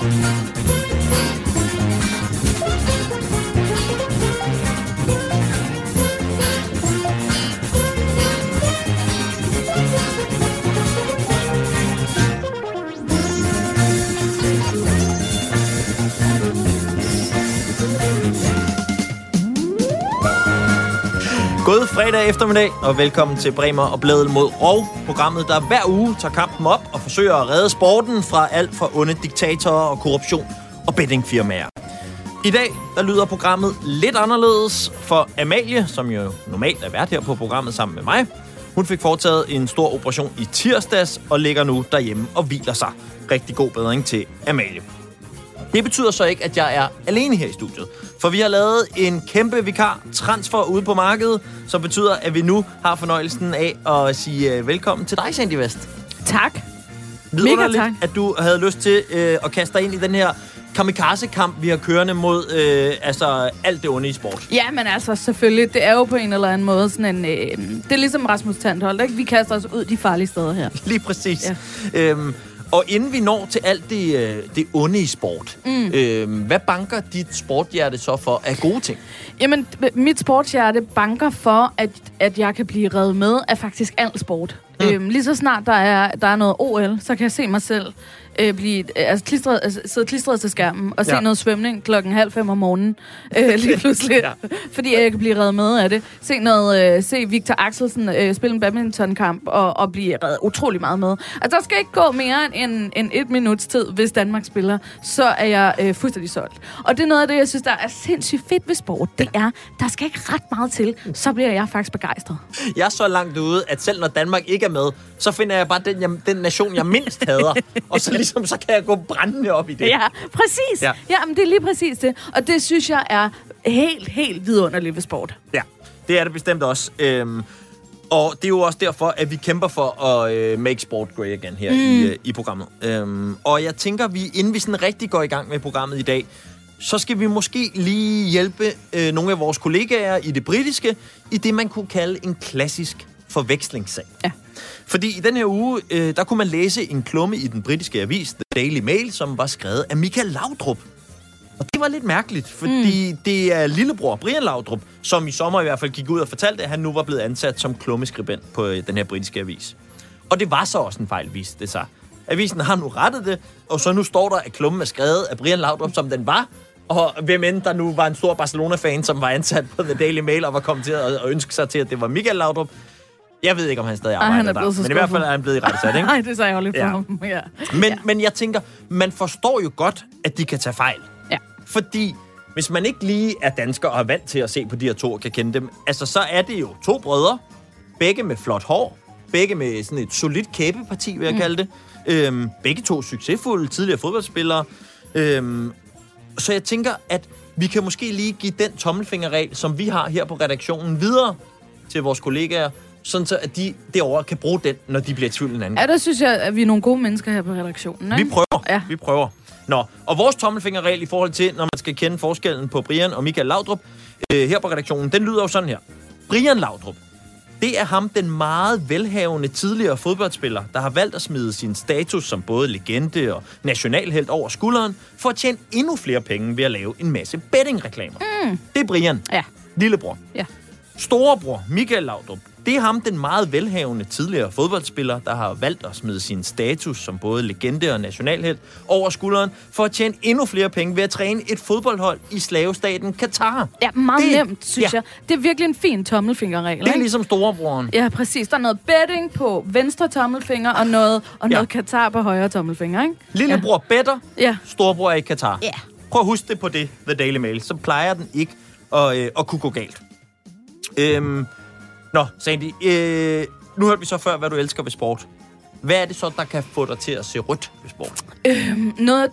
God fredag eftermiddag, og velkommen til Bremer og Blædel mod Rov. Programmet, der hver uge tager kampen op og forsøger at redde sporten fra alt fra onde diktatorer og korruption og bettingfirmaer. I dag, der lyder programmet lidt anderledes for Amalie, som jo normalt er vært her på programmet sammen med mig. Hun fik foretaget en stor operation i tirsdags og ligger nu derhjemme og hviler sig. Rigtig god bedring til Amalie. Det betyder så ikke, at jeg er alene her i studiet. For vi har lavet en kæmpe vikar transfer ude på markedet, som betyder, at vi nu har fornøjelsen af at sige øh, velkommen til dig, Sandy Vest. Tak. Vidunderligt, tak. at du havde lyst til øh, at kaste dig ind i den her kamikaze-kamp, vi har kørende mod øh, altså alt det onde i sport. Ja, men altså selvfølgelig, det er jo på en eller anden måde sådan en... Øh, det er ligesom Rasmus Tandholt, ikke? Vi kaster os ud de farlige steder her. Lige præcis. Ja. Øhm, og inden vi når til alt det, øh, det onde i sport, mm. øhm, hvad banker dit sporthjerte så for af gode ting? Jamen, mit sportshjerte banker for, at, at jeg kan blive reddet med af faktisk al sport. Mm. Øhm, lige så snart der er, der er noget OL, så kan jeg se mig selv øh, blive, øh, altså, klistret, altså, sidde klistret til skærmen og se Ja. noget svømning klokken halv fem om morgenen. Øh, lige pludselig. Ja. Fordi jeg kan blive reddet med af det. Se, noget, øh, se Victor Axelsen øh, spille en badmintonkamp og, og blive reddet utrolig meget med. Altså, der skal ikke gå mere end, end et minuts tid, hvis Danmark spiller. Så er jeg øh, fuldstændig solgt. Og det er noget af det, jeg synes, der er sindssygt fedt ved sport. Det er, der skal ikke ret meget til, så bliver jeg faktisk begejstret. Jeg er så langt ude, at selv når Danmark ikke er med, så finder jeg bare den, jeg, den nation, jeg mindst hader. og så ligesom, så kan jeg gå brændende op i det. Ja, præcis. Ja. Ja. ja, men det er lige præcis det. Og det synes jeg er helt, helt vidunderligt ved sport. Ja, det er det bestemt også. Øhm, og det er jo også derfor, at vi kæmper for at øh, make sport great again her mm. i, øh, i programmet. Øhm, og jeg tænker, vi inden vi sådan rigtig går i gang med programmet i dag, så skal vi måske lige hjælpe øh, nogle af vores kollegaer i det britiske i det, man kunne kalde en klassisk forvekslingssag. Ja. Fordi i den her uge, øh, der kunne man læse en klumme i den britiske avis, The Daily Mail, som var skrevet af Michael Laudrup. Og det var lidt mærkeligt, fordi mm. det er lillebror Brian Laudrup, som i sommer i hvert fald gik ud og fortalte, at han nu var blevet ansat som klummeskribent på øh, den her britiske avis. Og det var så også en fejl, viste det sig. Avisen har nu rettet det, og så nu står der, at klummen er skrevet af Brian Laudrup, som den var. Og hvem end der nu var en stor Barcelona-fan, som var ansat på The Daily Mail og var kommet til at, ønske sig til, at det var Michael Laudrup. Jeg ved ikke, om han stadig Ej, arbejder han er der. blevet så Men i hvert fald er han blevet i retsat, ikke? Nej, det sagde jeg jo lidt for Ja. ham. Ja. Men, ja. men jeg tænker, man forstår jo godt, at de kan tage fejl. Ja. Fordi hvis man ikke lige er dansker og er vant til at se på de her to og kan kende dem, altså så er det jo to brødre, begge med flot hår, begge med sådan et solidt kæbeparti, vil jeg mm. kalde det. Øhm, begge to succesfulde tidligere fodboldspillere. Øhm, så jeg tænker, at vi kan måske lige give den tommelfingerregel, som vi har her på redaktionen, videre til vores kollegaer, sådan så at de derovre kan bruge den, når de bliver i tvivl en anden ja, der synes jeg, at vi er nogle gode mennesker her på redaktionen. vi Ikke? prøver. Ja. Vi prøver. Nå, og vores tommelfingerregel i forhold til, når man skal kende forskellen på Brian og Michael Laudrup, øh, her på redaktionen, den lyder jo sådan her. Brian Laudrup, det er ham, den meget velhavende tidligere fodboldspiller, der har valgt at smide sin status som både legende og nationalhelt over skulderen, for at tjene endnu flere penge ved at lave en masse bettingreklamer. Mm. Det er Brian, Ja. lillebror. Ja. Storebror Michael Laudrup, det er ham, den meget velhavende tidligere fodboldspiller, der har valgt at smide sin status som både legende og nationalhelt over skulderen for at tjene endnu flere penge ved at træne et fodboldhold i slavestaten Katar. Ja, meget Det- nemt, synes ja. ja. jeg. Det er virkelig en fin tommelfingerregel. Det er ikke? ligesom storebroren. Ja, præcis. Der er noget betting på venstre tommelfinger, og noget, og Ja. noget Katar på højre tommelfinger, ikke? Lillebror better, Ja. storebror er i Katar. Ja. Prøv at huske det på det, The Daily Mail. Så plejer den ikke at, øh, at kunne gå galt. Øhm, nå, Sandy, øh, nu hørte vi så før, hvad du elsker ved sport. Hvad er det så, der kan få dig til at se rødt ved sport? Noget,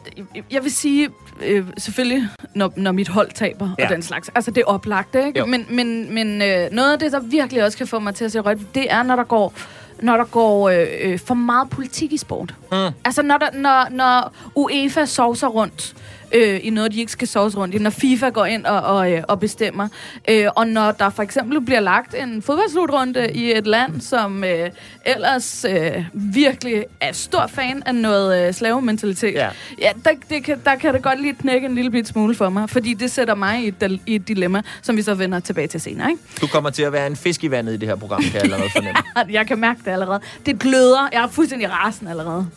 jeg vil sige, øh, selvfølgelig, når, når mit hold taber ja. og den slags. Altså, det er oplagt, ikke? Jo. Men, men, men øh, noget af det, der virkelig også kan få mig til at se rødt, det er, når der går når der går øh, øh, for meget politik i sport. Mm. Altså, når, der, når, når UEFA sovser rundt øh, i noget, de ikke skal sovs rundt i, når FIFA går ind og, og, øh, og bestemmer. Øh, og når der for eksempel bliver lagt en fodboldslutrunde i et land, som øh, ellers øh, virkelig er stor fan af noget øh, slavementalitet, Ja. ja der, det kan, der kan det godt lige knække en lille bit smule for mig, fordi det sætter mig i et, i et dilemma, som vi så vender tilbage til senere. Ikke? Du kommer til at være en fisk i vandet i det her program, kan jeg allerede fornemme. Jeg kan mærke det allerede. Det gløder. Jeg er fuldstændig rasen allerede.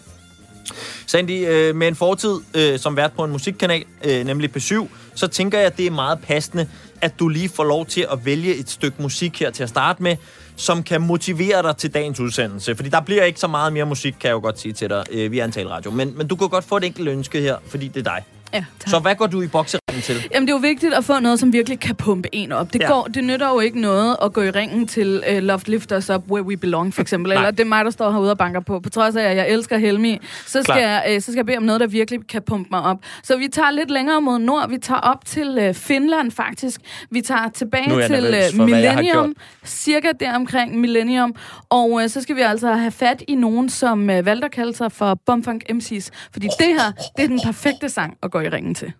Sandy, øh, med en fortid øh, som vært på en musikkanal, øh, nemlig P7, så tænker jeg, at det er meget passende, at du lige får lov til at vælge et stykke musik her til at starte med, som kan motivere dig til dagens udsendelse. Fordi der bliver ikke så meget mere musik, kan jeg jo godt sige til dig, Vi via en taleradio. Men, men du kan godt få et enkelt ønske her, fordi det er dig. Ja, tak. Så hvad går du i bokseringen til? Jamen, det er jo vigtigt at få noget, som virkelig kan pumpe en op. Det, Ja. går, det nytter jo ikke noget at gå i ringen til uh, Love Lift Us Up Where We Belong, for eksempel. Eller det er mig, der står herude og banker på. På trods af, at jeg elsker Helmi, så skal, Klart. jeg, uh, så skal jeg bede om noget, der virkelig kan pumpe mig op. Så vi tager lidt længere mod nord. Vi tager op til uh, Finland, faktisk. Vi tager tilbage til uh, Millennium. Cirka der omkring Millennium. Og uh, så skal vi altså have fat i nogen, som uh, valgte at kalde sig for Bumfunk MC's. Fordi det her, det er den perfekte sang at gå går i ringen til.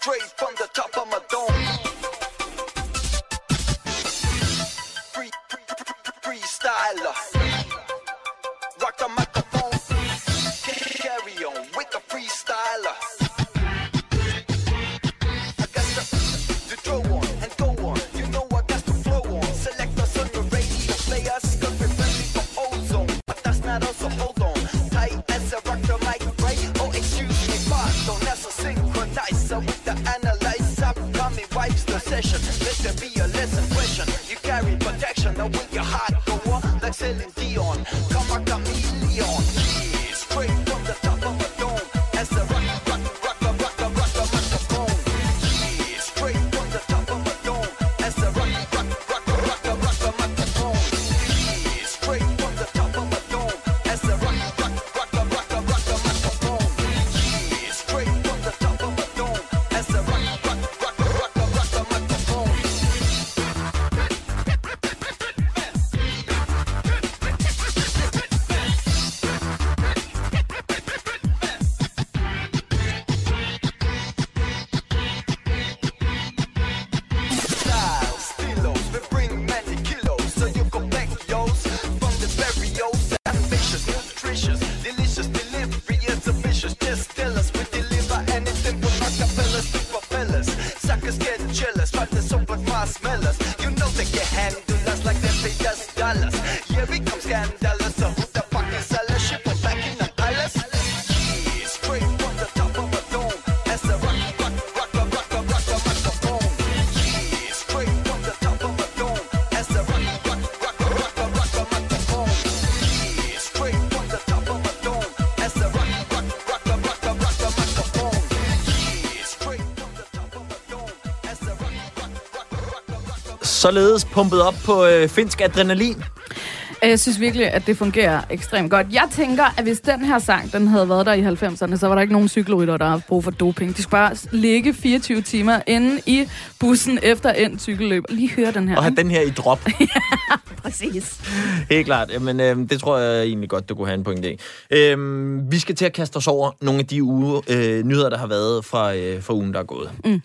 Straight from the top of my dome. freestyler. Wipes the session. Let there be a lesson question. You carry protection. Now with your heart go on. Like Celine Således pumpet op på øh, finsk adrenalin. Jeg synes virkelig, at det fungerer ekstremt godt. Jeg tænker, at hvis den her sang, den havde været der i 90'erne, så var der ikke nogen cykelrytter, der havde brug for doping. De skulle bare ligge 24 timer inde i bussen efter en cykelløb. Lige høre den her. Og have den her i drop. Præcis. Helt klart. Jamen, øh, det tror jeg egentlig godt, du kunne have en pointe i. Øh, vi skal til at kaste os over nogle af de uge, øh, nyheder, der har været fra, øh, fra ugen, der er gået. Mm.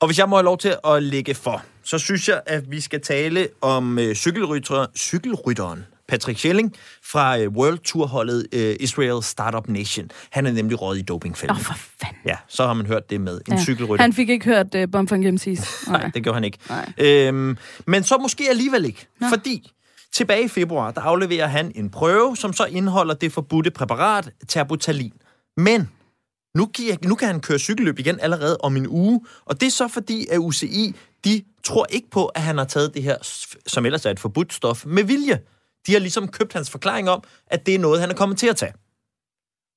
Og hvis jeg må have lov til at lægge for, så synes jeg, at vi skal tale om øh, cykelrytter, cykelrytteren Patrick Schelling fra øh, World Tour-holdet øh, Israel Startup Nation. Han er nemlig råd i dopingfælden. Åh, oh, for fanden. Ja, så har man hørt det med en Ja. cykelrytter. Han fik ikke hørt uh, Bumfunk MC's. Nej, det gjorde han ikke. Nej. Øhm, men så måske alligevel ikke. Nå. Fordi tilbage i februar, der afleverer han en prøve, som så indeholder det forbudte præparat, terbutalin. Men nu, giver, nu kan han køre cykelløb igen allerede om en uge, og det er så fordi, at UCI, de tror ikke på, at han har taget det her, som ellers er et forbudt stof, med vilje. De har ligesom købt hans forklaring om, at det er noget, han er kommet til at tage.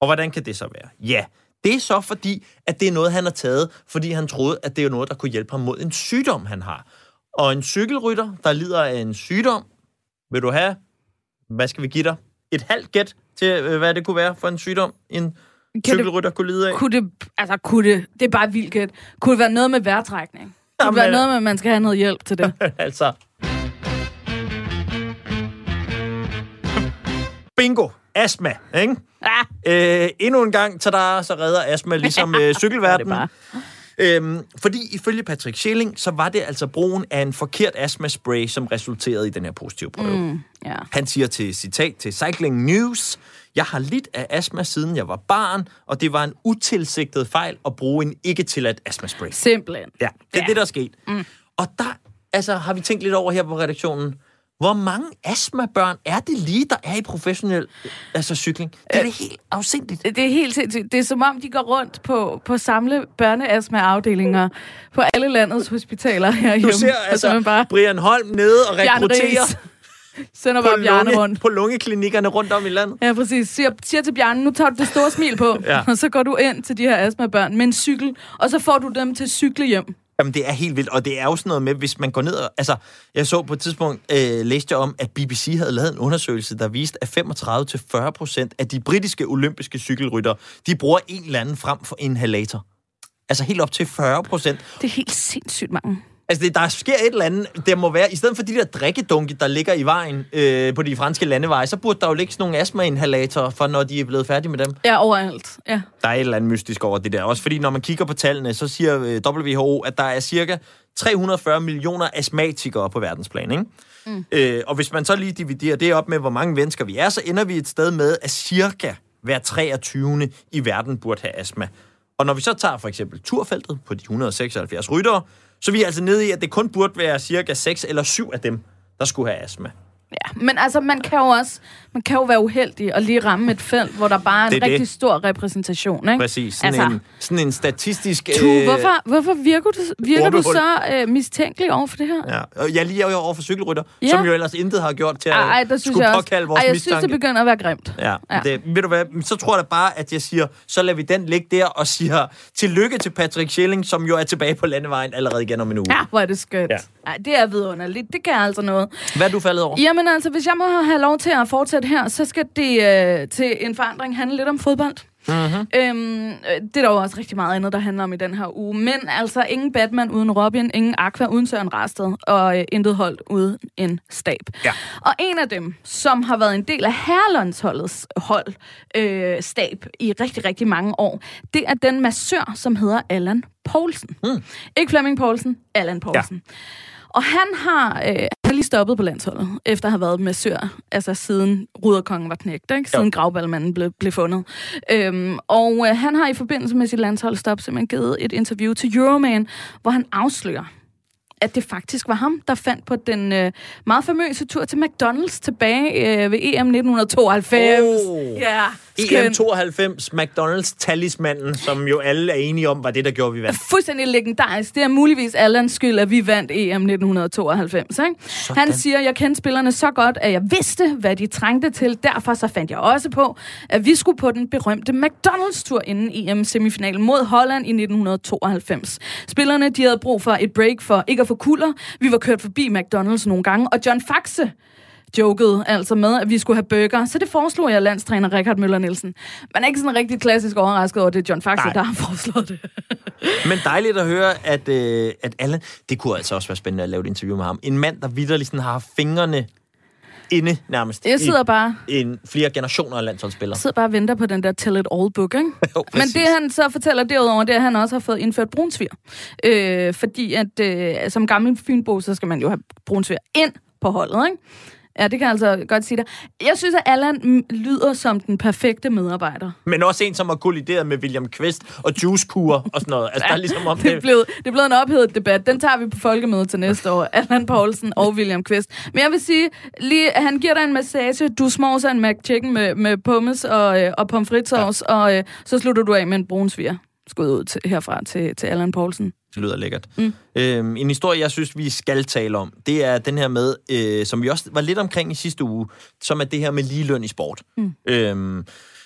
Og hvordan kan det så være? Ja, det er så fordi, at det er noget, han har taget, fordi han troede, at det er noget, der kunne hjælpe ham mod en sygdom, han har. Og en cykelrytter, der lider af en sygdom, vil du have, hvad skal vi give dig? Et halvt gæt til, øh, hvad det kunne være for en sygdom, en cykelrytter kunne lide af? Kunne det, altså kunne det, det er bare vildt gæt. Kunne det være noget med vejrtrækning? Det være noget med, at man skal have noget hjælp til det. altså. Bingo. Astma, ikke? Ah, Øh, endnu en gang, tada, så redder astma ligesom øh, cykelverdenen. Øhm, fordi ifølge Patrick Schilling, så var det altså brugen af en forkert astma-spray, som resulterede i den her positive prøve. Mm. ja. Han siger til citat til Cycling News, jeg har lidt af astma, siden jeg var barn, og det var en utilsigtet fejl at bruge en ikke-tilladt astma-spray. Simpelthen. Ja, det er ja. det, der er sket. Mm. Og der altså, har vi tænkt lidt over her på redaktionen, hvor mange astmabørn er det lige, der er i professionel altså cykling? Det er det helt afsindigt. Det er helt sindssygt. Det er som om, de går rundt på, på samle børneastma-afdelinger på alle landets hospitaler herhjemme. Du ser altså man bare Brian Holm nede og rekrutterer sender bare Bjarne lunge, rundt. på lungeklinikkerne rundt om i landet. Ja, præcis. Siger, siger til Bjarne, nu tager du det store smil på, Ja. og så går du ind til de her astmabørn med en cykel, og så får du dem til at cykle hjem. Jamen, det er helt vildt, og det er jo sådan noget med, hvis man går ned og... Altså, jeg så på et tidspunkt, øh, læste jeg om, at BBC havde lavet en undersøgelse, der viste, at 35-40 procent af de britiske olympiske cykelryttere, de bruger en eller anden frem for inhalator. Altså helt op til 40 procent. Det er helt sindssygt mange. Altså, det, der sker et eller andet. Der må være, i stedet for de der drikkedunke, der ligger i vejen øh, på de franske landeveje, så burde der jo ligge sådan nogle astma-inhalatorer, for når de er blevet færdige med dem. Ja, overalt. Ja. Der er et eller andet mystisk over det der. Også fordi, når man kigger på tallene, så siger øh, WHO, at der er cirka 340 millioner astmatikere på verdensplan, ikke? Mm. Øh, og hvis man så lige dividerer det op med, hvor mange mennesker vi er, så ender vi et sted med, at cirka hver 23. i verden burde have astma. Og når vi så tager for eksempel turfeltet på de 176 ryttere, så vi er altså nede i, at det kun burde være cirka 6 eller 7 af dem, der skulle have astma. Ja, men altså, man kan jo også man kan jo være uheldig og lige ramme et felt, hvor der bare er Det en er rigtig det. stor repræsentation, ikke? Præcis. Sådan, Altså- en, sådan en statistisk... Tu, hvorfor, hvorfor virker du, virker du Ormehul. så øh, mistænkelig over for det her? Ja, og jeg lige er jo over for cykelrytter, Ja. som jo ellers intet har gjort til at Ej, der synes skulle jeg påkalde vores ej, jeg synes, mistanke. det begynder at være grimt. Ja, Ja. ja. Det, ved du hvad, så tror jeg da bare, at jeg siger, så lader vi den ligge der og siger tillykke til Patrick Schilling, som jo er tilbage på landevejen allerede igen om en uge. Ja, hvor er det skønt. Ja. Ej, det er vidunderligt. Det kan altså noget. Hvad er du faldet over? Jamen altså, hvis jeg må have lov til at fortsætte her, så skal det øh, til en forandring handle lidt om fodbold. Mm-hmm. Øhm, øh, det er der jo også rigtig meget andet, der handler om i den her uge. Men altså, ingen Batman uden Robin, ingen Aqua uden Søren Rasted, og øh, intet hold uden en stab. Ja. Og en af dem, som har været en del af herrelandsholdets hold, øh, stab i rigtig, rigtig mange år, det er den massør, som hedder Allan Poulsen. Mm. Ikke Flemming Poulsen, Allan Poulsen. Ja. Og han har, øh, lige stoppet på landsholdet, efter at have været massør, altså siden Ruderkongen var knægt, ikke? siden gravballmanden blev, blev fundet. Øhm, og øh, han har i forbindelse med sit landsholdsstop simpelthen givet et interview til Euroman, hvor han afslører, at det faktisk var ham, der fandt på den øh, meget famøse tur til McDonald's tilbage øh, ved EM 1992. Oh. Ja, EM 92, McDonald's talismanden, som jo alle er enige om, var det, der gjorde, vi vandt. fuldstændig legendarisk. Det er muligvis Allans skyld, at vi vandt EM 1992. Ikke? Han siger, jeg kendte spillerne så godt, at jeg vidste, hvad de trængte til. Derfor så fandt jeg også på, at vi skulle på den berømte McDonald's-tur inden EM-semifinalen mod Holland i 1992. Spillerne de havde brug for et break for ikke at få kulder. Vi var kørt forbi McDonald's nogle gange, og John Faxe jokede altså med, at vi skulle have burger. Så det foreslog jeg landstræner Richard Møller Nielsen. Man er ikke sådan rigtig klassisk overrasket over, det er John Faxe, der har foreslået det. Men dejligt at høre, at, øh, at Allan... Det kunne altså også være spændende at lave et interview med ham. En mand, der vidderligt sådan har fingrene inde nærmest. Jeg sidder bare i en flere generationer af landsholdsspillere. sidder bare og venter på den der Tell It All book, ikke? Jo, Men det han så fortæller derudover, det er, at han også har fået indført brunsvir. Øh, fordi at øh, som gammel fynbo, så skal man jo have brunsvir ind på holdet, ikke? Ja, det kan jeg altså godt sige dig. Jeg synes, at Allan lyder som den perfekte medarbejder. Men også en, som har kollideret med William Quist og Juice og sådan noget. Altså, der er ligesom om det, er det... blevet, det er blevet en ophedet debat. Den tager vi på folkemødet til næste år. Allan Poulsen og William Quist. Men jeg vil sige, lige, han giver dig en massage. Du småser en McChicken med, med pommes og, øh, og pomfritsauce, ja. og øh, så slutter du af med en brunsviger. Skud ud til, herfra til, til Allan Poulsen. Det lyder lækkert. Mm. Øhm, en historie, jeg synes, vi skal tale om, det er den her med, øh, som vi også var lidt omkring i sidste uge, som er det her med ligeløn i sport. Mm. Øhm,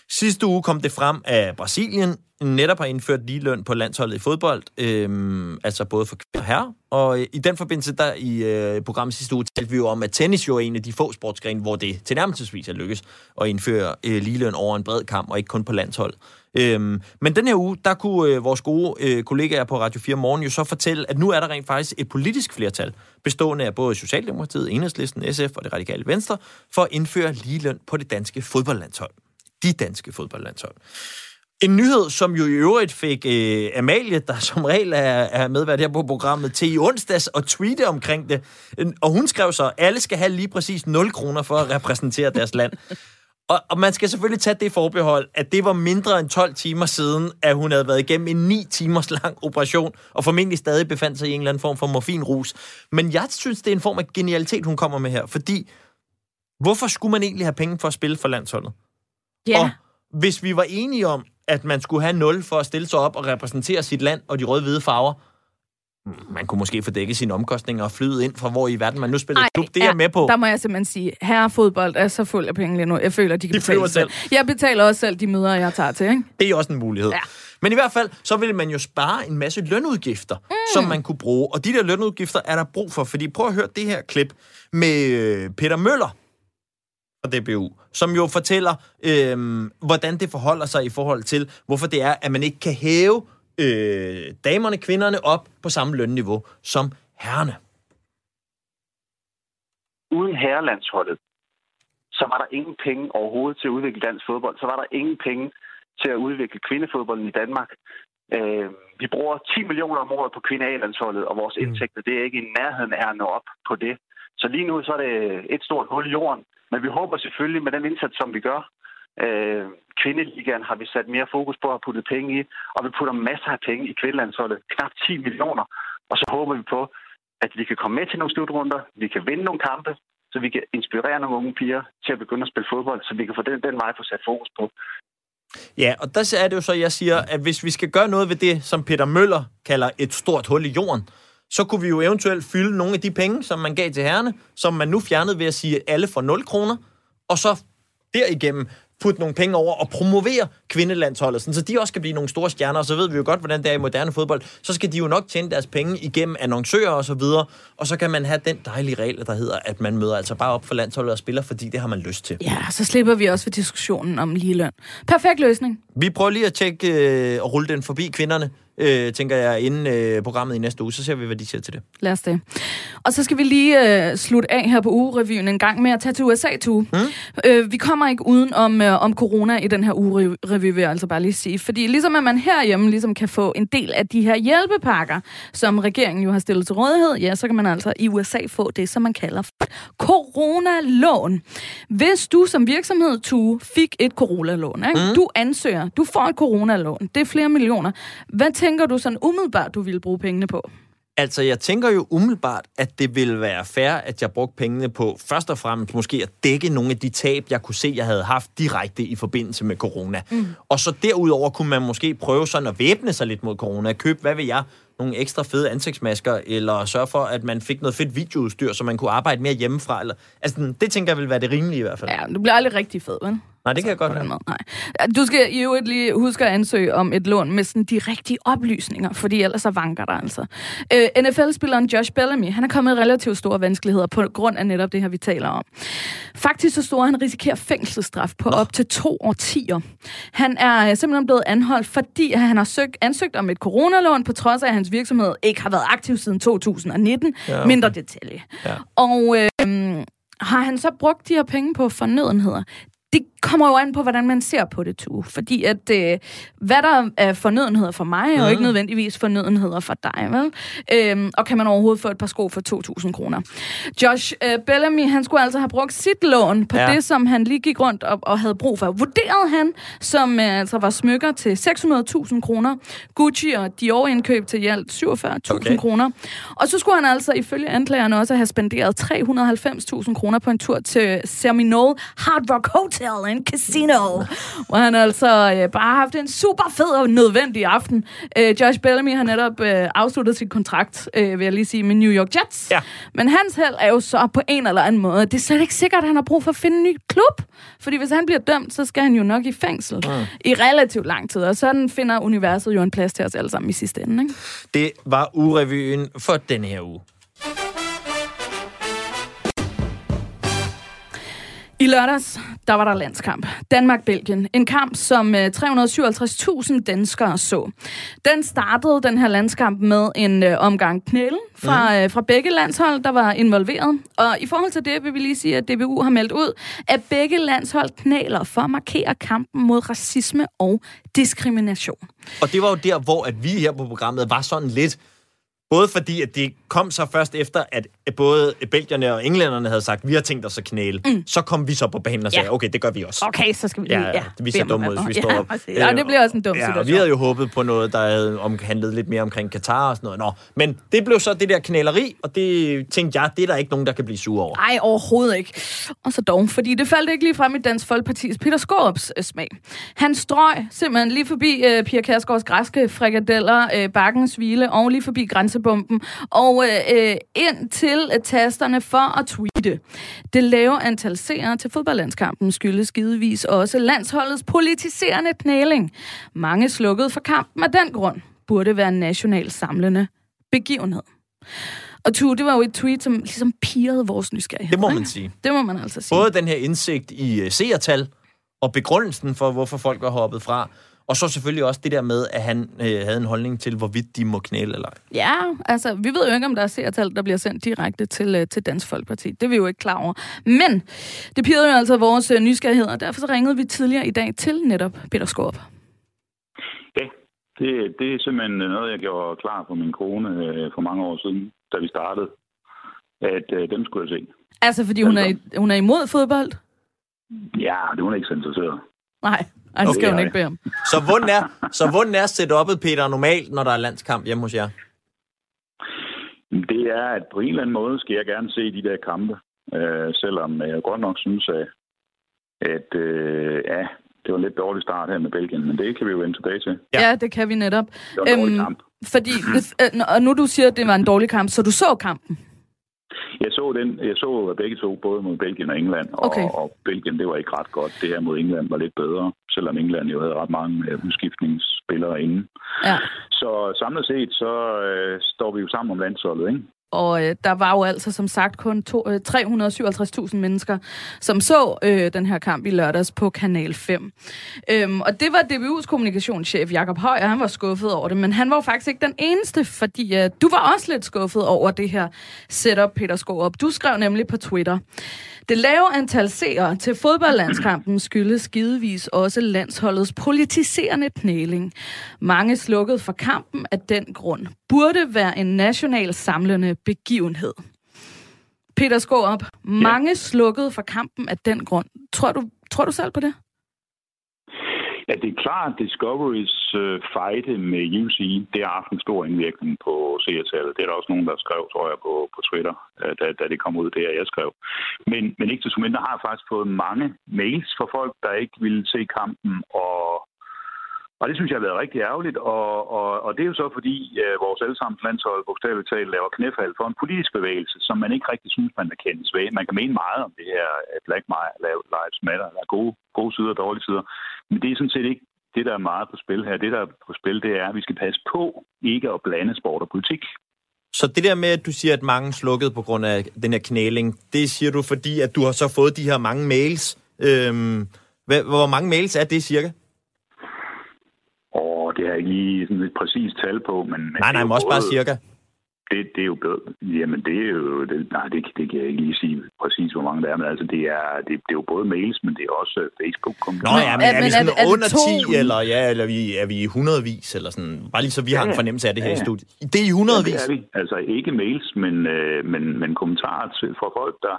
Sidste uge kom det frem, at Brasilien netop har indført ligeløn på landsholdet i fodbold, øhm, altså både for kvinder og herrer. Og øh, i den forbindelse, der i øh, programmet sidste uge, talte vi jo om, at tennis jo er en af de få sportsgrene, hvor det tilnærmelsesvis er lykkes at indføre øh, ligeløn over en bred kamp, og ikke kun på landshold. Øhm, men den her uge, der kunne øh, vores gode øh, kollegaer på Radio 4 Morgen jo så fortælle, at nu er der rent faktisk et politisk flertal, bestående af både Socialdemokratiet, Enhedslisten, SF og det radikale Venstre, for at indføre ligeløn på det danske fodboldlandshold. De danske fodboldlandshold. En nyhed, som jo i øvrigt fik øh, Amalie, der som regel er, er medvært her på programmet, til i onsdags og tweete omkring det. Og hun skrev så, alle skal have lige præcis 0 kroner for at repræsentere deres land. Og, og man skal selvfølgelig tage det forbehold, at det var mindre end 12 timer siden, at hun havde været igennem en 9 timers lang operation, og formentlig stadig befandt sig i en eller anden form for morfinrus. Men jeg synes, det er en form af genialitet, hun kommer med her, fordi hvorfor skulle man egentlig have penge for at spille for landsholdet? Ja. Og hvis vi var enige om, at man skulle have 0 for at stille sig op og repræsentere sit land og de røde-hvide farver, man kunne måske få dækket sine omkostninger og flyde ind fra hvor i verden man nu spiller Ej, klub. Det er jeg med på. Der må jeg simpelthen sige, herrefodbold er så fuld af penge lige nu. Jeg føler, de kan De betale selv. Jeg betaler også selv de møder, jeg tager til, ikke? Det er også en mulighed. Ja. Men i hvert fald, så ville man jo spare en masse lønudgifter, mm. som man kunne bruge. Og de der lønudgifter er der brug for, fordi prøv at høre det her klip med øh, Peter Møller fra DBU, som jo fortæller, øh, hvordan det forholder sig i forhold til, hvorfor det er, at man ikke kan hæve øh, damerne, kvinderne op på samme lønniveau som herrerne. uden herrelandsholdet, så var der ingen penge overhovedet til at udvikle dansk fodbold. Så var der ingen penge til at udvikle kvindefodbolden i Danmark. Øh, vi bruger 10 millioner om året på kvindealandsholdet, og vores indtægter, det er ikke i nærheden af at nå op på det. Så lige nu så er det et stort hul i jorden. Men vi håber selvfølgelig med den indsats, som vi gør, øh, kvindeligaen har vi sat mere fokus på at putte penge i, og vi putter masser af penge i kvindelandsholdet, knap 10 millioner. Og så håber vi på, at vi kan komme med til nogle slutrunder, vi kan vinde nogle kampe, så vi kan inspirere nogle unge piger til at begynde at spille fodbold, så vi kan få den, den vej få sat fokus på. Ja, og der er det jo så, jeg siger, at hvis vi skal gøre noget ved det, som Peter Møller kalder et stort hul i jorden, så kunne vi jo eventuelt fylde nogle af de penge, som man gav til herrene, som man nu fjernede ved at sige, at alle får 0 kroner, og så derigennem putte nogle penge over og promovere kvindelandsholdet, sådan, så de også kan blive nogle store stjerner, og så ved vi jo godt, hvordan det er i moderne fodbold. Så skal de jo nok tjene deres penge igennem annoncører og så videre, og så kan man have den dejlige regel, der hedder, at man møder altså bare op for landsholdet og spiller, fordi det har man lyst til. Ja, så slipper vi også for diskussionen om ligeløn. Perfekt løsning. Vi prøver lige at tjekke øh, og rulle den forbi kvinderne, øh, tænker jeg, inden øh, programmet i næste uge. Så ser vi, hvad de siger til det. Lad os det. Og så skal vi lige øh, slutte af her på ugerevyen en gang med at tage til USA, Tue. Mm. Øh, vi kommer ikke uden om, øh, om corona i den her ugerevy, vil jeg altså bare lige sige. Fordi ligesom at man herhjemme ligesom kan få en del af de her hjælpepakker, som regeringen jo har stillet til rådighed, ja, så kan man altså i USA få det, som man kalder coronalån. Hvis du som virksomhed, Tue, fik et coronalån, ikke? Mm. du ansøger, du får et coronalån, det er flere millioner. Hvad tænker du sådan umiddelbart, du ville bruge pengene på? Altså, jeg tænker jo umiddelbart, at det ville være fair, at jeg brugte pengene på først og fremmest måske at dække nogle af de tab, jeg kunne se, jeg havde haft direkte i forbindelse med corona. Mm. Og så derudover kunne man måske prøve sådan at væbne sig lidt mod corona. Købe, hvad vil jeg, nogle ekstra fede ansigtsmasker, eller sørge for, at man fik noget fedt videoudstyr, så man kunne arbejde mere hjemmefra. Eller, altså, det tænker jeg vil være det rimelige i hvert fald. Ja, du bliver aldrig rigtig fed, vel? Nej, det kan jeg godt høre. måde. Nej. Du skal i øvrigt lige huske at ansøge om et lån med sådan de rigtige oplysninger, fordi ellers så vanker der altså. Øh, NFL-spilleren Josh Bellamy, han er kommet i relativt store vanskeligheder på grund af netop det her, vi taler om. Faktisk så stor, at han risikerer fængselsstraf på op til to årtier. Han er øh, simpelthen blevet anholdt, fordi han har søgt, ansøgt om et coronalån, på trods af, at hans virksomhed ikke har været aktiv siden 2019. Ja, Ja, okay. Mindre detalje. Ja. Og øh, har han så brugt de her penge på fornødenheder? Det kommer jo an på, hvordan man ser på det, Tue. Fordi at, øh, hvad der er fornødenheder for mig, er jo ikke nødvendigvis fornødenheder for dig, vel? Øhm, og kan man overhovedet få et par sko for 2.000 kroner? Josh øh, Bellamy, han skulle altså have brugt sit lån på Ja. det, som han lige gik rundt og, og havde brug for. Vurderede han, som øh, altså var smykker til 600.000 kroner. Gucci og Dior-indkøb til i alt 47.000 Okay. okay. kroner. Og så skulle han altså ifølge anklagerne også have spenderet 390.000 kroner på en tur til Seminole Hard Rock Hotel Hotel and Casino, hvor han altså øh, bare har haft en super fed og nødvendig aften. Øh, Josh Bellamy har netop øh, afsluttet sin kontrakt, øh, vil jeg lige sige, med New York Jets. Ja. Men hans held er jo så på en eller anden måde, det er slet ikke sikkert, at han har brug for at finde en ny klub. Fordi hvis han bliver dømt, så skal han jo nok i fængsel mm. i relativt lang tid. Og sådan finder universet jo en plads til os alle sammen i sidste ende. Ikke? Det var urevyen for denne her uge. I lørdags, der var der landskamp. Danmark-Belgien. En kamp, som øh, 357.000 danskere så. Den startede, den her landskamp, med en øh, omgang knælen fra, øh, fra begge landshold, der var involveret. Og i forhold til det vil vi lige sige, at DBU har meldt ud, at begge landshold knæler for at markere kampen mod racisme og diskrimination. Og det var jo der, hvor at vi her på programmet var sådan lidt... Både fordi, at det kom så først efter, at både belgierne og englænderne havde sagt, vi har tænkt os at knæle. Mm. Så kom vi så på banen og sagde, Ja. okay, det gør vi også. Okay, så skal vi lige... Ja, ja, vi ser dumme ud, hvis vi står op. Ja, det bliver også en dum Ja, og situation. vi havde jo håbet på noget, der havde om, handlet lidt mere omkring Katar og sådan noget. Nå, men det blev så det der knæleri, og det tænkte jeg, det er der ikke nogen, der kan blive sure over. Nej, overhovedet ikke. Og så dog, fordi det faldt ikke lige frem i Dansk Folkepartis Peter Skorups øh, smag. Han strøg simpelthen lige forbi øh, Pia Kærsgaards græske frikadeller, øh, bakkens hvile og lige forbi grænsebomben og øh, øh, ind til øh, tasterne for at tweete. Det lave antal seere til fodboldlandskampen skyldes givetvis også landsholdets politiserende knæling. Mange slukkede for kampen af den grund. Burde være en national samlende begivenhed. Og tu, det var jo et tweet, som ligesom pirrede vores nysgerrighed. Det må man ikke? sige. Det må man altså sige. Både den her indsigt i uh, seertal, og begrundelsen for, hvorfor folk var hoppet fra, og så selvfølgelig også det der med, at han øh, havde en holdning til, hvorvidt de må knæle eller ej. Ja, altså, vi ved jo ikke, om der er seertal, der bliver sendt direkte til, øh, til Dansk Folkeparti. Det er vi jo ikke klar over. Men det pirrede jo altså vores øh, nysgerrighed, og derfor så ringede vi tidligere i dag til netop Peter Skorp. Ja, det, det er simpelthen noget, jeg gjorde klar for min kone øh, for mange år siden, da vi startede, at øh, dem skulle jeg se. Altså, fordi hun er, i- hun er imod fodbold? Ja, det var hun ikke så interesseret. Nej, ej, det skal Okay, hun ikke bede om. Så hvordan er, så hvordan er setup'et, Peter, normalt, når der er landskamp hjemme hos jer? Det er, at på en eller anden måde skal jeg gerne se de der kampe, øh, selvom jeg godt nok synes, at, at øh, ja, det var en lidt dårlig start her med Belgien, men det kan vi jo vende tilbage til. Ja. Ja, det kan vi netop. Det var en Øhm, kamp. Fordi, øh, og nu du siger, at det var en dårlig kamp, så du så kampen? Jeg så den, jeg så begge to, både mod Belgien og England, og, Okay. og Belgien, det var ikke ret godt. Det her mod England var lidt bedre, selvom England jo havde ret mange udskiftningsspillere inde. Ja. Så samlet set, så øh, står vi jo sammen om landsholdet, ikke? Og øh, der var jo altså som sagt kun to, øh, 357.000 mennesker, som så øh, den her kamp i lørdags på Kanal 5. Øhm, og det var DBU's kommunikationschef Jakob Høj, og han var skuffet over det, men han var jo faktisk ikke den eneste, fordi øh, du var også lidt skuffet over det her setup, Peter Skorup. Du skrev nemlig på Twitter, det lave antal seere til fodboldlandskampen skyldes givetvis også landsholdets politiserende knæling. Mange slukkede for kampen af den grund. Burde være en national samlende begivenhed. Peter Skårup, mange slukkede for kampen af den grund. Tror du, tror du selv på det? At det er klart, at Discoverys øh, fejde med UC, e, det har haft en stor indvirkning på seertallet. Det er der også nogen, der skrev, tror jeg, på, på Twitter, øh, da, da det kom ud, det her, jeg skrev. Men, men ikke desto mindre har jeg faktisk fået mange mails fra folk, der ikke ville se kampen, og, og det synes jeg har været rigtig ærgerligt. Og, og, og det er jo så, fordi øh, vores allesammens landshold bogstaveligt talt laver knæfald for en politisk bevægelse, som man ikke rigtig synes, man kan kendes ved. Man kan mene meget om det her Black Lives Matter, der er gode, gode sider og dårlige sider. Men det er sådan set ikke det, der er meget på spil her. Det, der er på spil, det er, at vi skal passe på ikke at blande sport og politik. Så det der med, at du siger, at mange slukkede på grund af den her knæling, det siger du, fordi at du har så fået de her mange mails. Øhm, hvor mange mails er det cirka? Det har jeg ikke lige sådan et præcist tal på, men... men Nej, det nej, er men også bare både- cirka. Det, det er jo bedre. Jamen, det er jo... Det, nej, det, det kan jeg ikke lige sige præcis, hvor mange der er. Men altså, det er, det, det er jo både mails, men det er også øh, Facebook-kommentarer. Nå Men ja, men er- er, vi er sådan er det under to- 10, eller, ja, eller er vi, er vi i hundredvis, eller sådan? Bare lige så vi har en Ja, ja. fornemmelse af det her Ja, i ja. studiet. Det er i Ja, hundredvis. det er vi. Altså ikke mails, men, øh, men, men kommentarer til, fra folk, der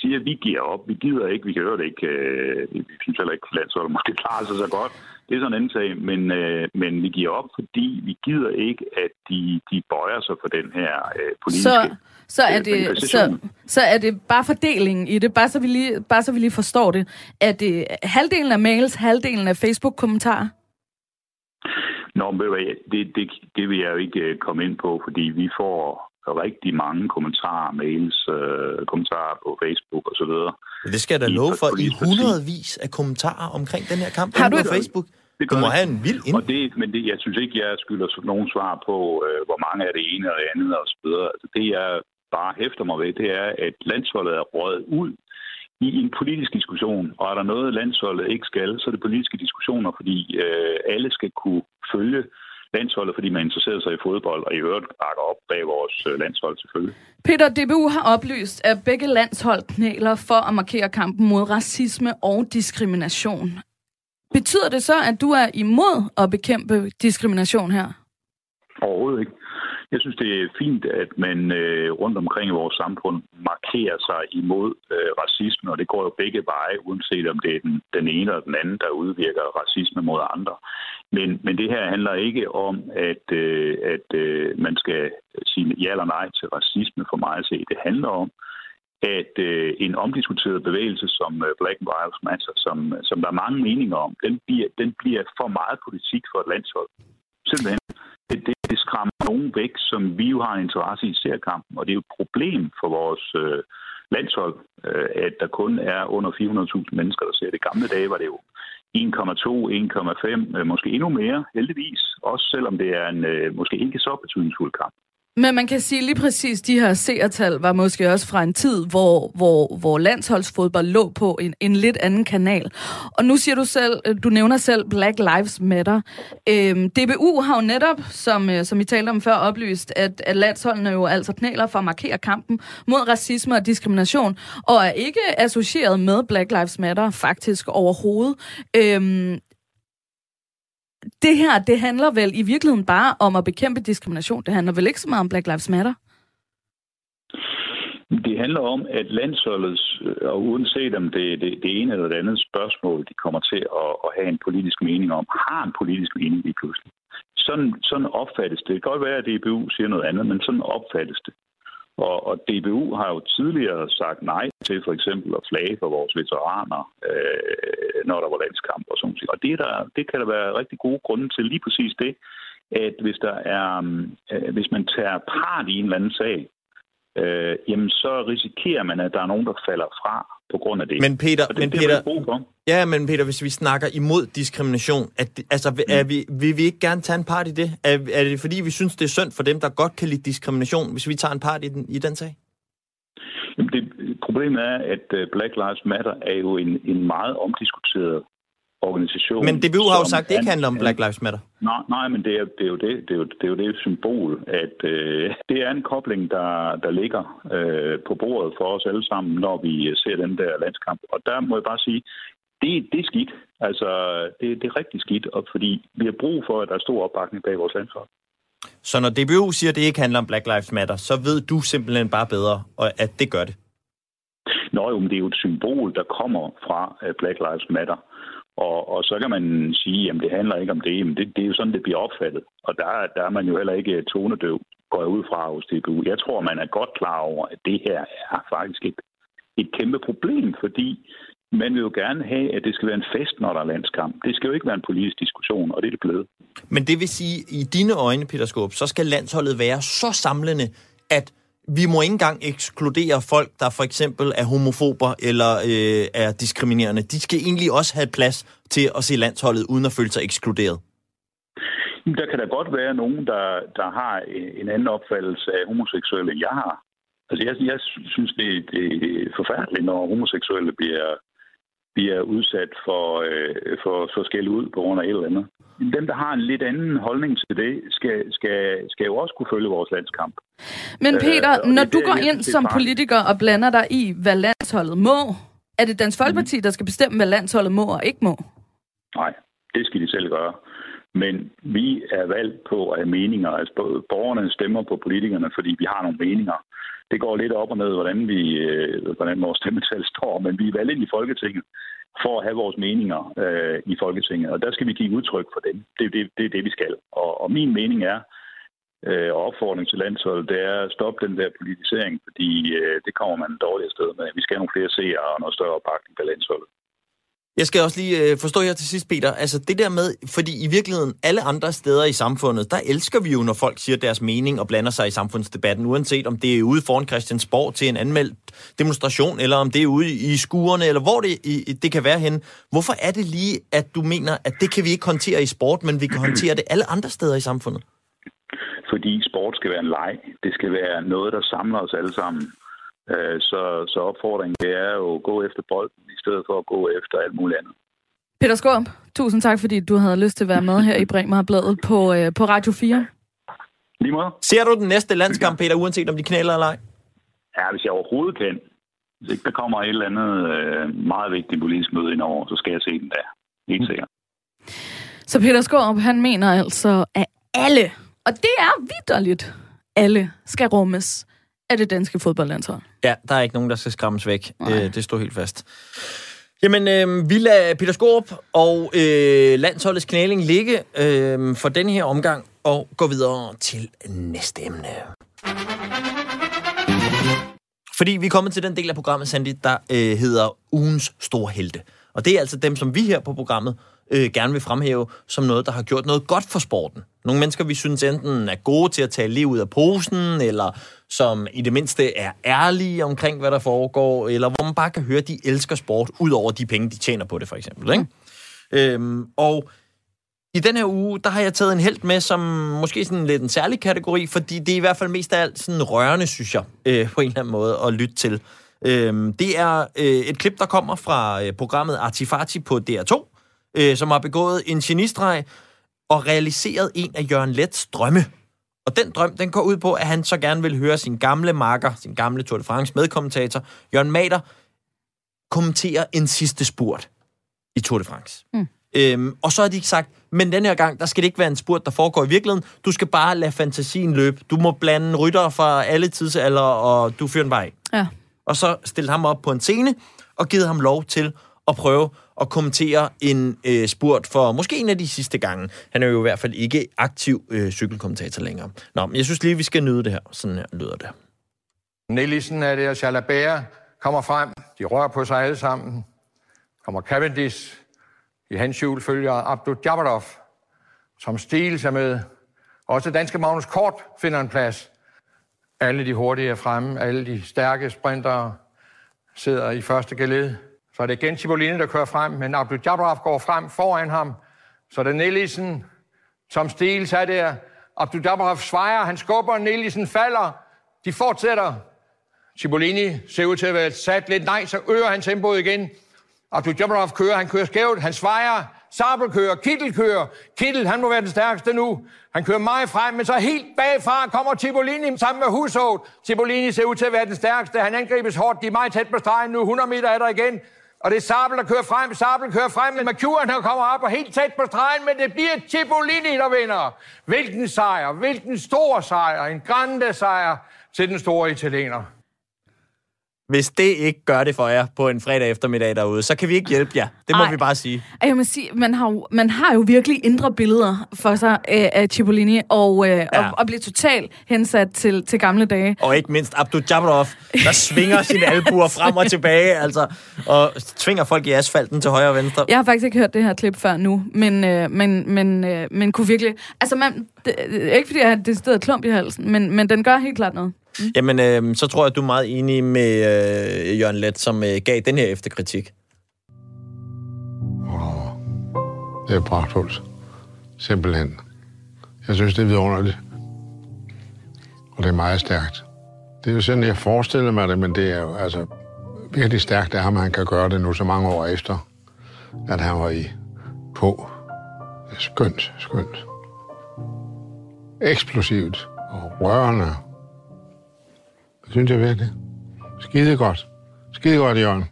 siger, at vi giver op, vi gider ikke, vi kan høre det ikke, øh, vi synes heller ikke, landsholdet måske klarer sig så godt. Det er sådan en anden sag, men, øh, men vi giver op, fordi vi gider ikke, at de, de bøjer sig for den her øh, politiske... Så, Så er, Øh, det, så, så er det bare fordelingen i det, bare så, vi lige, bare så vi lige forstår det. Er det halvdelen af mails, halvdelen af Facebook-kommentarer? Nå, men det, det, det vil jeg jo ikke komme ind på, fordi vi får rigtig mange kommentarer, mails, øh, kommentarer på Facebook og så videre. Men det skal jeg da love for i hundredvis af kommentarer omkring den her kamp Har du på et- Facebook. Det Du må det. have en vild ind. Og det, men det, jeg synes ikke, jeg skylder nogen svar på, øh, hvor mange er det ene og det andet og så videre. Altså, det, jeg bare hæfter mig ved, det er, at landsholdet er røget ud i en politisk diskussion. Og er der noget, landsholdet ikke skal, så er det politiske diskussioner, fordi øh, alle skal kunne følge landsholdet, fordi man interesserer sig i fodbold, og i øvrigt bakker op bag vores øh, landshold selvfølgelig. Peter, DBU har oplyst, at begge landshold knæler for at markere kampen mod racisme og diskrimination. Betyder det så, at du er imod at bekæmpe diskrimination her? Overhovedet ikke. Jeg synes, det er fint, at man øh, rundt omkring i vores samfund markerer sig imod øh, racisme, og det går jo begge veje, uanset om det er den, den ene eller den anden, der udvirker racisme mod andre. Men, men det her handler ikke om, at, øh, at øh, man skal sige ja eller nej til racisme for mig at se. Det handler om, at øh, en omdiskuteret bevægelse som øh, Black Lives Matter, som, som der er mange meninger om, den bliver, den bliver for meget politik for et landshold. Simpelthen. Det, det, det skræmmer nogen væk, som vi jo har en interesse i seriekampen, og det er jo et problem for vores øh, landshold, øh, at der kun er under 400.000 mennesker, der ser det. Gamle dage var det jo 1,2, 1,5, øh, måske endnu mere, heldigvis. Også selvom det er en øh, måske ikke så betydningsfuld kamp. Men man kan sige lige præcis, de her seertal var måske også fra en tid, hvor, hvor, hvor landsholdsfodbold lå på en, en lidt anden kanal. Og nu siger du selv, øh, du nævner selv Black Lives Matter. Øhm, DBU har jo netop, som, øh, som I talte om før, oplyst, at, at landsholdene jo altså knæler for at markere kampen mod racisme og diskrimination, og er ikke associeret med Black Lives Matter faktisk overhovedet. Øhm, det her, det handler vel i virkeligheden bare om at bekæmpe diskrimination. Det handler vel ikke så meget om Black Lives Matter? Det handler om, at landsholdets, øh, og uanset om det er det, det ene eller det andet spørgsmål, de kommer til at, at have en politisk mening om, har en politisk mening lige pludselig. Sådan, sådan opfattes det. Det kan godt være, at DBU siger noget andet, men sådan opfattes det. Og, og DBU har jo tidligere sagt nej til for eksempel at flage for vores veteraner, øh, når der var landskamp og sådan noget. Og det, der, det kan der være rigtig gode grunde til lige præcis det, at hvis, der er, øh, hvis man tager part i en eller anden sag, øh, jamen så risikerer man, at der er nogen, der falder fra på grund af det. Men Peter, det, men det Peter, for. Ja, men Peter, hvis vi snakker imod diskrimination, at, det- altså, er vi, vil vi ikke gerne tage en part i det? Er, er det fordi, vi synes, det er synd for dem, der godt kan lide diskrimination, hvis vi tager en part i den, i den sag? Jamen det, problemet er, at øh, Black Lives Matter er jo en, en meget omdiskuteret organisation. Men DBU har jo sagt, at det ikke er- handler om Black Lives Matter. Nej, nej, men det er, det er jo det, det er jo, det er jo det symbol, at øh, det er en kobling, der, der ligger øh, på bordet for os alle sammen, når vi ser den der landskamp. Og der må jeg bare sige, det, det er skidt. Altså, det, det er rigtig skidt, og fordi vi har brug for, at der er stor opbakning bag vores landshold. Så når DBU siger, at det ikke handler om Black Lives Matter, så ved du simpelthen bare bedre, at det gør det. Nå jo, men det er jo et symbol, der kommer fra Black Lives Matter. Og, og så kan man sige, at det handler ikke om det, men det, det er jo sådan, det bliver opfattet. Og der, der er man jo heller ikke tonedøv, går jeg ud fra hos DBU. Jeg tror, man er godt klar over, at det her er faktisk et, et kæmpe problem, fordi man vil jo gerne have, at det skal være en fest, når der er landskamp. Det skal jo ikke være en politisk diskussion, og det er det blevet. Men det vil sige, i dine øjne, Peter Skåb, så skal landsholdet være så samlende, at vi må ikke engang ekskludere folk, der for eksempel er homofober eller øh, er diskriminerende. De skal egentlig også have plads til at se landsholdet, uden at føle sig ekskluderet. Der kan da godt være nogen, der, der har en anden opfattelse af homoseksuelle, end jeg har. Altså, jeg, jeg synes, det, det er forfærdeligt, når homoseksuelle bliver, bliver udsat for, øh, for, for skæld ud på grund af et eller andet. Dem, der har en lidt anden holdning til det, skal, skal, skal jo også kunne følge vores landskamp. Men Øh, Peter, og når det du går ind det som politiker og blander dig i, hvad landsholdet må, er det Dansk Folkeparti, Mhm. der skal bestemme, hvad landsholdet må og ikke må? Nej, det skal de selv gøre. Men vi er valgt på at have meninger. Altså, bo- borgerne stemmer på politikerne, fordi vi har nogle meninger. Det går lidt op og ned, hvordan, vi, øh, hvordan vores stemmetal står, men vi er valgt ind i Folketinget for at have vores meninger øh, i Folketinget, og der skal vi give udtryk for dem. Det er det, det, er det vi skal. Og, og min mening er, øh, og opfordring til landsholdet, det er at stoppe den der politisering, fordi øh, det kommer man dårligt sted med. Vi skal have nogle flere seere og noget større opbakning på landsholdet. Jeg skal også lige øh, forstå her til sidst, Peter. Altså det der med, fordi i virkeligheden alle andre steder i samfundet, der elsker vi jo, når folk siger deres mening og blander sig i samfundsdebatten, uanset om det er ude foran Christiansborg til en anmeldt demonstration, eller om det er ude i skuerne, eller hvor det, i, det kan være hen. Hvorfor er det lige, at du mener, at det kan vi ikke håndtere i sport, men vi kan håndtere det alle andre steder i samfundet? Fordi sport skal være en leg. Det skal være noget, der samler os alle sammen. Øh, Så, så opfordringen det er jo at gå efter bolden, i stedet for at gå efter alt muligt andet. Peter Skorp, tusind tak, fordi du havde lyst til at være med her i Bremer-bladet på, øh, på Radio 4. Lige meget. Ser du den næste landskamp, Peter, uanset om de knæler eller ej? Ja, hvis jeg overhovedet kan. Hvis ikke der kommer et eller andet øh, meget vigtigt politisk møde ind over, så skal jeg se den der. Helt sikkert. Så Peter Skorp, han mener altså, at alle, og det er vidderligt, alle skal rummes af det danske fodboldlandshold. Ja, der er ikke nogen, der skal skræmmes væk. Øh, det står helt fast. Jamen, øh, vi lader Peter Skorp og øh, landsholdets knæling ligge øh, for den her omgang og går videre til næste emne. Fordi vi er kommet til den del af programmet, Sandy, der øh, hedder ugens store helte. Og det er altså dem, som vi her på programmet øh, gerne vil fremhæve som noget, der har gjort noget godt for sporten. Nogle mennesker, vi synes enten er gode til at tage liv ud af posen, eller som i det mindste er ærlige omkring, hvad der foregår, eller hvor man bare kan høre, at de elsker sport, ud over de penge, de tjener på det, for eksempel. Ikke? Øhm, og i den her uge, der har jeg taget en held med, som måske sådan lidt en særlig kategori, fordi det er i hvert fald mest af alt sådan rørende, synes jeg, øh, på en eller anden måde at lytte til. Øhm, det er øh, et klip, der kommer fra øh, programmet Artifati på DR2, øh, som har begået en genistreg og realiseret en af Jørgen Lets drømme. Og den drøm, den går ud på, at han så gerne vil høre sin gamle makker, sin gamle Tour de France medkommentator, Jørgen Mader, kommentere en sidste spurt i Tour de France. Mm. Øhm, og så har de sagt, men den her gang, der skal det ikke være en spurt, der foregår i virkeligheden. Du skal bare lade fantasien løbe. Du må blande ryttere fra alle tidsalder, og du fyrer den bare af. Ja. Og så stille ham op på en scene, og givet ham lov til at prøve at kommentere en øh, spurt for måske en af de sidste gange. Han er jo i hvert fald ikke aktiv øh, cykelkommentator længere. Nå, men jeg synes lige, vi skal nyde det her. Sådan her lyder det. Nielsen er det, og Chalabert kommer frem. De rører på sig alle sammen. Kommer Cavendish. I hans hjul følger Abdul Jabbarov, som stiles er med. Også danske Magnus Kort finder en plads. Alle de hurtige er fremme. Alle de stærke sprintere sidder i første gelede. Så er det igen Cipollini, der kører frem, men Abdul Jabraf går frem foran ham. Så er det Nielsen, som stiles er der. Abdul Jabraf svejer, han skubber, Nielsen falder. De fortsætter. Cipollini ser ud til at være sat lidt. Nej, så øger han tempoet igen. Abdul Jabraf kører, han kører skævt, han svejer. Sabel kører, Kittel kører. Kittel, han må være den stærkeste nu. Han kører meget frem, men så helt bagfra kommer Cipollini sammen med Hushovd. Cipollini ser ud til at være den stærkeste. Han angribes hårdt, de er meget tæt på stregen nu. 100 meter er der igen. Og det er Sabel, der kører frem. Sabel kører frem, men McEwen han kommer op og helt tæt på stregen, men det bliver Cipollini, der vinder. Hvilken sejr, hvilken stor sejr, en grande sejr til den store italiener. Hvis det ikke gør det for jer på en fredag eftermiddag derude, så kan vi ikke hjælpe jer. Det må Ej. vi bare sige. Ej, Jeg må sige, man har, jo, man har jo virkelig indre billeder for sig øh, af Cipollini, og, øh, Ja. og, og bliver totalt hensat til, til gamle dage. Og ikke mindst Abdul Jabbarov, der svinger sine albuer frem og tilbage, altså, og tvinger folk i asfalten til højre og venstre. Jeg har faktisk ikke hørt det her klip før nu, men, øh, men, men, øh, men kunne virkelig... Altså, man, det, ikke fordi, jeg har det stedet klump i halsen, men, men den gør helt klart noget. Mm. Jamen, øh, så tror jeg, du er meget enig med øh, Jørgen Let, som øh, gav den her efterkritik. Det er pragtfuldt. Simpelthen. Jeg synes, det er vidunderligt. Og det er meget stærkt. Det er jo sådan, jeg forestiller mig det, men det er jo altså virkelig stærkt af ham, at han kan gøre det nu så mange år efter, at han var i på. Skønt, skønt. Eksplosivt og rørende. Det synes jeg virkelig. Skide godt. Skide godt, Jørgen.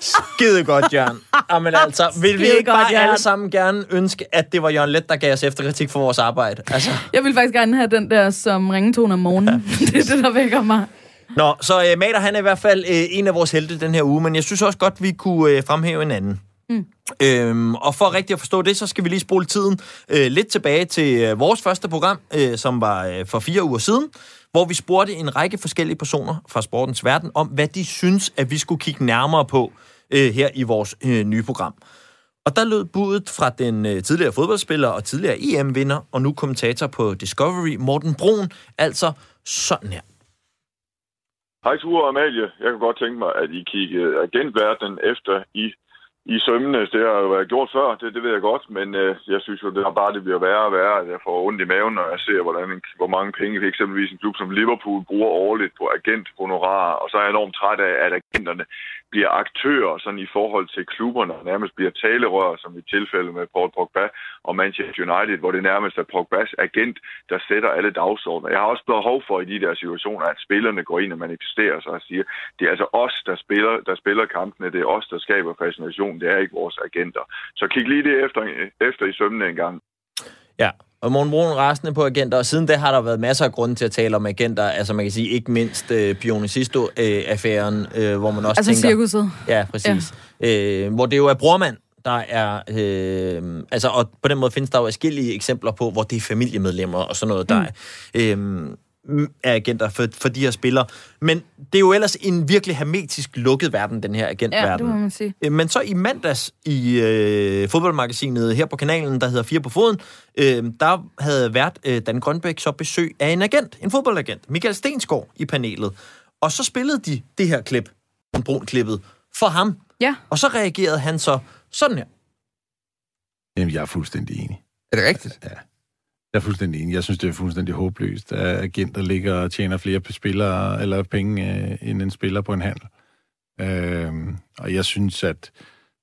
Skide godt, Jørgen. Jamen altså, vil vi ikke bare godt, Jørgen. alle sammen gerne ønske, at det var Jørgen Let, der gav os efterkritik for vores arbejde? Altså. Jeg vil faktisk gerne have den der som ringetone om morgenen. det er det, der vækker mig. Nå, så øh, Mader, han er i hvert fald øh, en af vores helte den her uge, men jeg synes også godt, vi kunne øh, fremhæve en anden. Mm. Øhm, og for rigtig at forstå det, så skal vi lige spole tiden øh, lidt tilbage til øh, vores første program, øh, som var øh, for fire uger siden, hvor vi spurgte en række forskellige personer fra sportens verden om, hvad de synes, at vi skulle kigge nærmere på øh, her i vores øh, nye program. Og der lød budet fra den øh, tidligere fodboldspiller og tidligere EM-vinder, og nu kommentator på Discovery, Morten Brun, altså sådan her. Hej Ture og Amalie. Jeg kunne godt tænke mig, at I kiggede agentverdenen efter i, i sømmene. Altså, det har jo været gjort før, det, det ved jeg godt, men øh, jeg synes jo, det er bare, det bliver værre og værre, at jeg får ondt i maven, når jeg ser, hvordan, hvor mange penge eksempelvis en klub som Liverpool bruger årligt på agenthonorarer, og så er jeg enormt træt af, at agenterne bliver aktører sådan i forhold til klubberne, og nærmest bliver talerør, som i tilfælde med Paul Pogba og Manchester United, hvor det nærmest er Pogbas agent, der sætter alle dagsordner. Jeg har også behov for i de der situationer, at spillerne går ind og manifesterer sig og siger, det er altså os, der spiller, der spiller kampene, det er os, der skaber fascination, det er ikke vores agenter. Så kig lige det efter, efter i sømne en gang. Ja, og Morten Brun rasende på agenter, og siden da har der været masser af grunde til at tale om agenter, altså man kan sige ikke mindst øh, Pionicisto-affæren, øh, hvor man også Altså tænker... cirkuset. Ja, præcis. Ja. Øh, hvor det jo er brormand, der er... Øh, altså, og på den måde findes der jo forskellige eksempler på, hvor det er familiemedlemmer og sådan noget, der mm. øh, er agenter for, for de her spillere. Men det er jo ellers en virkelig hermetisk lukket verden, den her Ja, agentverden. det må man sige. Øh, Men så i mandags i øh, fodboldmagasinet her på kanalen, der hedder Fire på Foden, øh, der havde vært øh, Dan Grønbæk så besøg af en agent, en fodboldagent, Michael Stensgaard i panelet. Og så spillede de det her klip, brun-klippet, for ham. Ja. Og så reagerede han så sådan her. Jamen, jeg er fuldstændig enig. Er det rigtigt? Ja. Jeg er fuldstændig enig. Jeg synes, det er fuldstændig håbløst, at agenter ligger og tjener flere spillere, eller penge, øh, end en spiller på en handel. Øhm, og jeg synes, at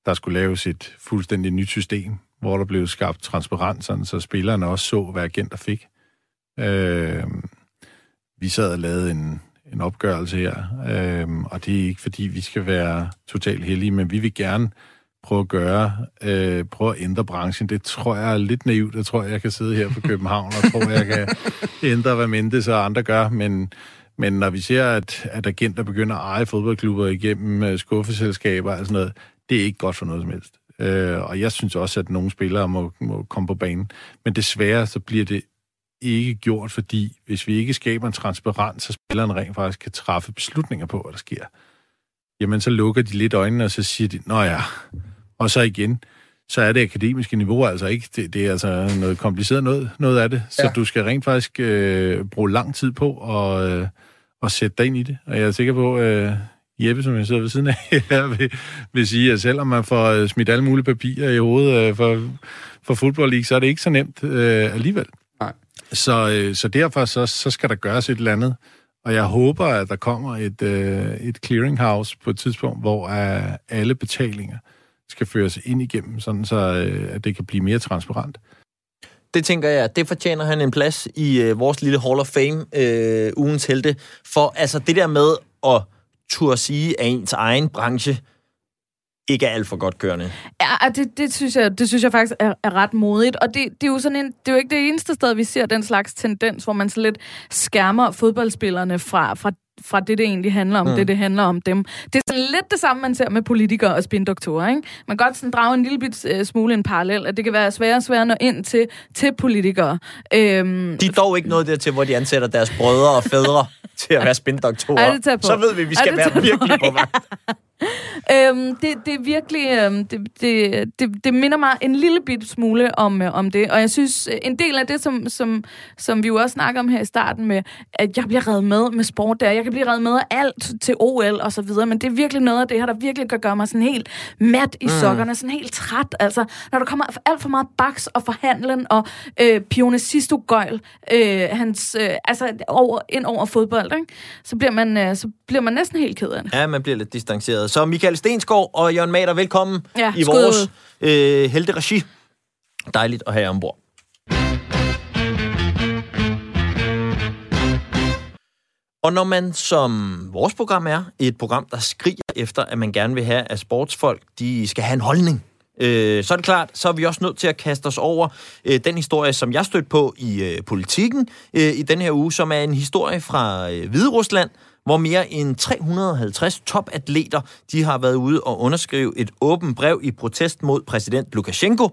der skulle laves et fuldstændig nyt system, hvor der blev skabt transparens, så spillerne også så, hvad agenter fik. Øhm, vi sad og lavede en, en opgørelse her, øhm, og det er ikke, fordi vi skal være totalt heldige, men vi vil gerne prøve at gøre, øh, prøve at ændre branchen. Det tror jeg er lidt naivt. Jeg tror, jeg kan sidde her på København og tror, jeg kan ændre, hvad Mendes og andre gør, men, men når vi ser, at, at agenter begynder at eje fodboldklubber igennem øh, skuffeselskaber og sådan noget, det er ikke godt for noget som helst. Øh, og jeg synes også, at nogle spillere må, må komme på banen. Men desværre så bliver det ikke gjort, fordi hvis vi ikke skaber en transparens, så spillerne rent faktisk kan træffe beslutninger på, hvad der sker, jamen så lukker de lidt øjnene, og så siger de, nå ja, og så igen, så er det akademiske niveau altså ikke, det, det er altså noget kompliceret noget, noget af det, så Ja. du skal rent faktisk øh, bruge lang tid på at, øh, at sætte dig ind i det, og jeg er sikker på, øh, Jeppe, som jeg sidder ved siden af her, vil, vil sige, at selvom man får øh, smidt alle mulige papirer i hovedet øh, for, for Football League, så er det ikke så nemt øh, alligevel. Nej. Så, øh, så derfor så, så skal der gøres et eller andet. Og jeg håber, at der kommer et, øh, et clearinghouse på et tidspunkt, hvor øh, alle betalinger skal føres ind igennem, sådan så øh, at det kan blive mere transparent. Det tænker jeg, det fortjener han en plads i øh, vores lille Hall of Fame, øh, ugens helte. For altså det der med at turde sige, at ens egen branche ikke er alt for godt kørende. Ja, det, det, synes jeg, det synes jeg faktisk er, er ret modigt. Og det, det, er jo sådan en, det er jo ikke det eneste sted, vi ser den slags tendens, hvor man så lidt skærmer fodboldspillerne fra, fra, fra det, det egentlig handler om, mm. det, det handler om dem. Det er sådan lidt det samme, man ser med politikere og spindoktorer. Ikke? Man kan godt sådan drage en lille bit øh, smule en parallel, at det kan være sværere og sværere at nå ind til, til politikere. Øhm, De er dog ikke noget dertil, hvor de ansætter deres brødre og fædre til at være spindoktorer. Så ved vi, at vi skal være virkelig på vagt. Øhm, det, det er virkelig, øhm, det, det, det, det minder mig en lille bit smule om, øh, om det, og jeg synes, øh, en del af det, som, som, som vi jo også snakker om her i starten med, at jeg bliver reddet med med sport der, jeg kan blive reddet med af alt til OL og så videre, men det er virkelig noget af det her, der virkelig kan gøre mig sådan helt mat i sokkerne, sådan helt træt, altså, når der kommer alt for meget baks og forhandlen og øh, Pionicisto Gøjl, øh, hans, øh, altså over, ind over fodbold, ikke? Så, bliver man, øh, så bliver man næsten helt ked af det. Ja, man bliver lidt distanceret. Så Michael Stensgaard og Jørgen Mader, velkommen Ja, i vores øh, helteregi. Dejligt at have jer ombord. Og når man, som vores program er, et program, der skriger efter, at man gerne vil have, at sportsfolk de skal have en holdning, øh, så er det klart, så er vi også nødt til at kaste os over øh, den historie, som jeg stødte på i øh, politikken øh, i den her uge, som er en historie fra øh, Hvide Rusland, hvor mere end 350 topatleter de har været ude og underskrive et åbent brev i protest mod præsident Lukashenko,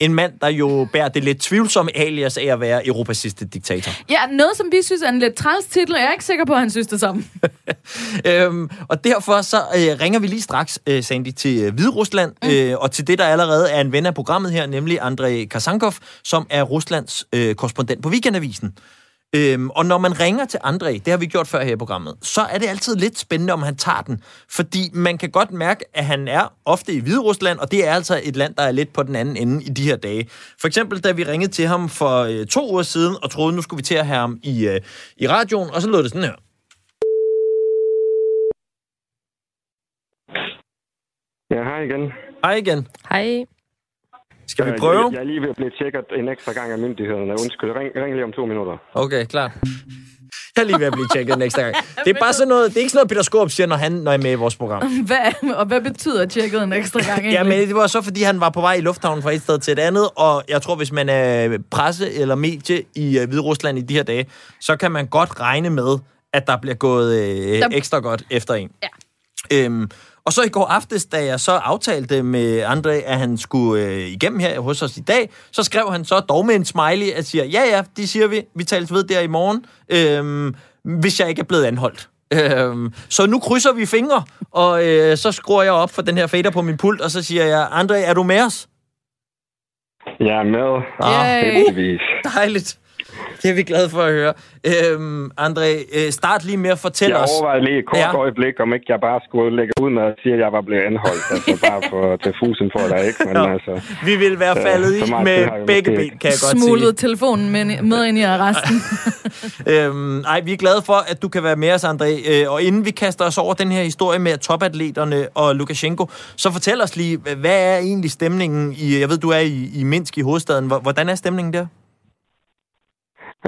en mand, der jo bærer det lidt tvivlsomme alias af at være Europas sidste diktator. Ja, noget, som vi synes er en lidt træls titel, og jeg er ikke sikker på, at han synes det samme. Øhm, og derfor så øh, ringer vi lige straks, øh, Sandy, til øh, Hvide Rusland, mm. øh, og til det, der allerede er en ven af programmet her, nemlig Andrei Kasankov, som er Ruslands øh, korrespondent på Weekendavisen. Øhm, og når man ringer til André, det har vi gjort før her i programmet, så er det altid lidt spændende, om han tager den. Fordi man kan godt mærke, at han er ofte i Hvide Rusland, og det er altså et land, der er lidt på den anden ende i de her dage. For eksempel, da vi ringede til ham for øh, to uger siden, og troede, nu skulle vi til at have ham i, øh, i radioen, og så lød det sådan her. Ja, hej igen. Hej igen. Hej. Skal vi Øh, prøve? Jeg, jeg er lige ved at blive tjekket en ekstra gang af myndighederne. Undskyld, ring, ring lige om to minutter. Okay, klar. Jeg er lige ved at blive tjekket en ekstra gang. Det er bare sådan noget, det er ikke sådan noget, Peter Skorp siger, når han når jeg er med i vores program. Hvad, og hvad betyder tjekket en ekstra gang egentlig? Ja, men det var så, fordi han var på vej i lufthavnen fra et sted til et andet, og jeg tror, hvis man er presse eller medie i uh, Hvide Rusland i de her dage, så kan man godt regne med, at der bliver gået øh, Der- ekstra godt efter en. Ja. Øhm, og så i går aftes, da jeg så aftalte med André, at han skulle øh, igennem her hos os i dag, så skrev han så dog med en smiley, at siger, ja ja, det siger vi, vi tales ved der i morgen, øhm, hvis jeg ikke er blevet anholdt. Øhm, så nu krydser vi fingre, og øh, så skruer jeg op for den her fader på min pult, og så siger jeg, André, er du med os? Jeg er med. Ah, Heldigvis. Dejligt. Det er vi glade for at høre. Øhm, André, øh, start lige med at fortælle Jeg os... overvejede lige et kort Ja. øjeblik, om ikke jeg bare skulle lægge ud med at sige, at jeg var blevet anholdt. Altså bare for til fusen for dig, ikke? Men altså... Vi vil være faldet så i med jeg begge ben, kan jeg godt Smuglet sige. telefonen med, med ind i arresten. Øhm, ej, vi er glade for, at du kan være med os, André. Øh, og inden vi kaster os over den her historie med topatleterne og Lukashenko, så fortæl os lige, hvad er egentlig stemningen i... Jeg ved, du er i, i Minsk i hovedstaden. Hvor- Hvordan er stemningen der?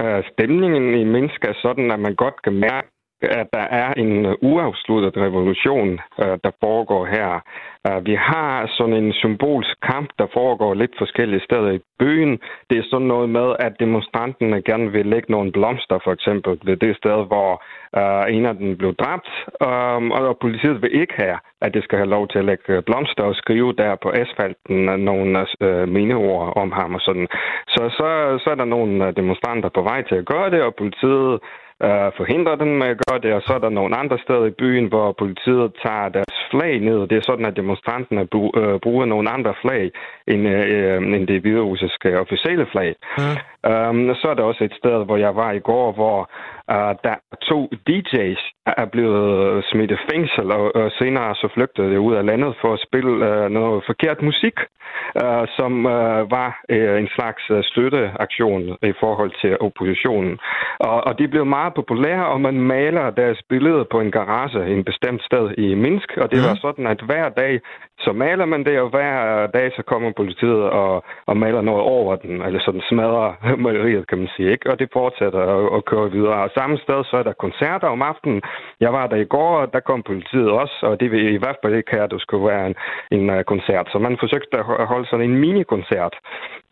Øh, stemningen i mennesker er sådan, at man godt kan mærke, at der er en øh, uafsluttet revolution, øh, der foregår her. Øh, vi har sådan en symbolsk kamp, der foregår lidt forskellige steder i byen. Det er sådan noget med, at demonstranterne gerne vil lægge nogle blomster, for eksempel, ved det sted, hvor øh, en af dem blev dræbt. Um, og politiet vil ikke have, at det skal have lov til at lægge blomster og skrive der på asfalten nogle øh, om ham og sådan. Så, så, så er der nogle demonstranter på vej til at gøre det, og politiet øh, forhindrer dem med at gøre det, og så er der nogle andre steder i byen, hvor politiet tager deres flag ned. Det er sådan, at demonstranterne øh, bruger nogle andre flag end, øh, end det hviderussiske officielle flag. Um, så er der også et sted, hvor jeg var i går, hvor uh, der to DJ's er blevet smidt i fængsel, og, og senere så flygtede de ud af landet for at spille uh, noget forkert musik, uh, som uh, var uh, en slags uh, støtteaktion i forhold til oppositionen. Og, og de blev meget populære, og man maler deres billede på en garage i en bestemt sted i Minsk, og det var sådan, at hver dag så maler man det, og hver dag så kommer politiet og, og maler noget over den, eller sådan smadrer maleriet, kan man sige, ikke? Og det fortsætter og, og kører videre. Og samme sted, så er der koncerter om aftenen. Jeg var der i går, og der kom politiet også, og det vil i hvert fald ikke have, at det skulle være en, en uh, koncert. Så man forsøgte at holde sådan en minikoncert,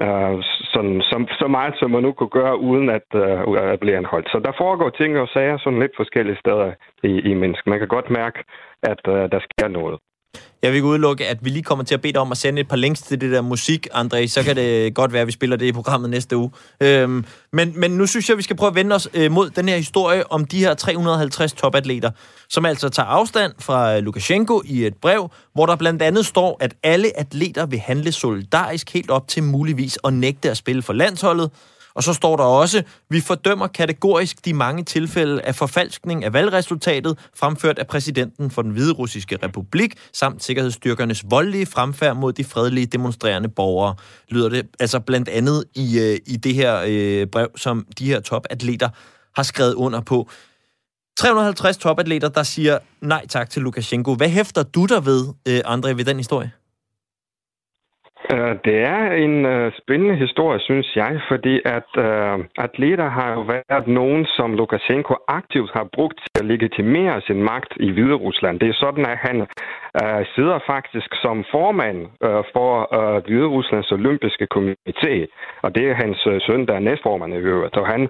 uh, sådan, som, så meget som man nu kunne gøre, uden at, uh, at blive anholdt. Så der foregår ting og sager sådan lidt forskellige steder i, i Minsk. Man kan godt mærke, at uh, der sker noget. Jeg vil ikke udelukke, at vi lige kommer til at bede dig om at sende et par links til det der musik, André. Så kan det godt være, at vi spiller det i programmet næste uge. Øhm, men, men nu synes jeg, at vi skal prøve at vende os øh, mod den her historie om de her 350 topatleter, som altså tager afstand fra øh, Lukashenko i et brev, hvor der blandt andet står, at alle atleter vil handle solidarisk helt op til muligvis at nægte at spille for landsholdet. Og så står der også, vi fordømmer kategorisk de mange tilfælde af forfalskning af valgresultatet, fremført af præsidenten for den hvide russiske republik, samt sikkerhedsstyrkernes voldelige fremfærd mod de fredelige demonstrerende borgere, lyder det altså blandt andet i, øh, i det her øh, brev, som de her topatleter har skrevet under på. 350 topatleter, der siger nej tak til Lukashenko. Hvad hæfter du der ved, øh, André, ved den historie? Øh, det er en øh, spændende historie, synes jeg, fordi at øh, atleter har jo været nogen, som Lukashenko aktivt har brugt til at legitimere sin magt i Hviderusland. Det er sådan, at han uh, sidder faktisk som formand uh, for Hvide Ruslands olympiske komité, og det er hans uh, søn, der er næstformand i øvrigt. Og han,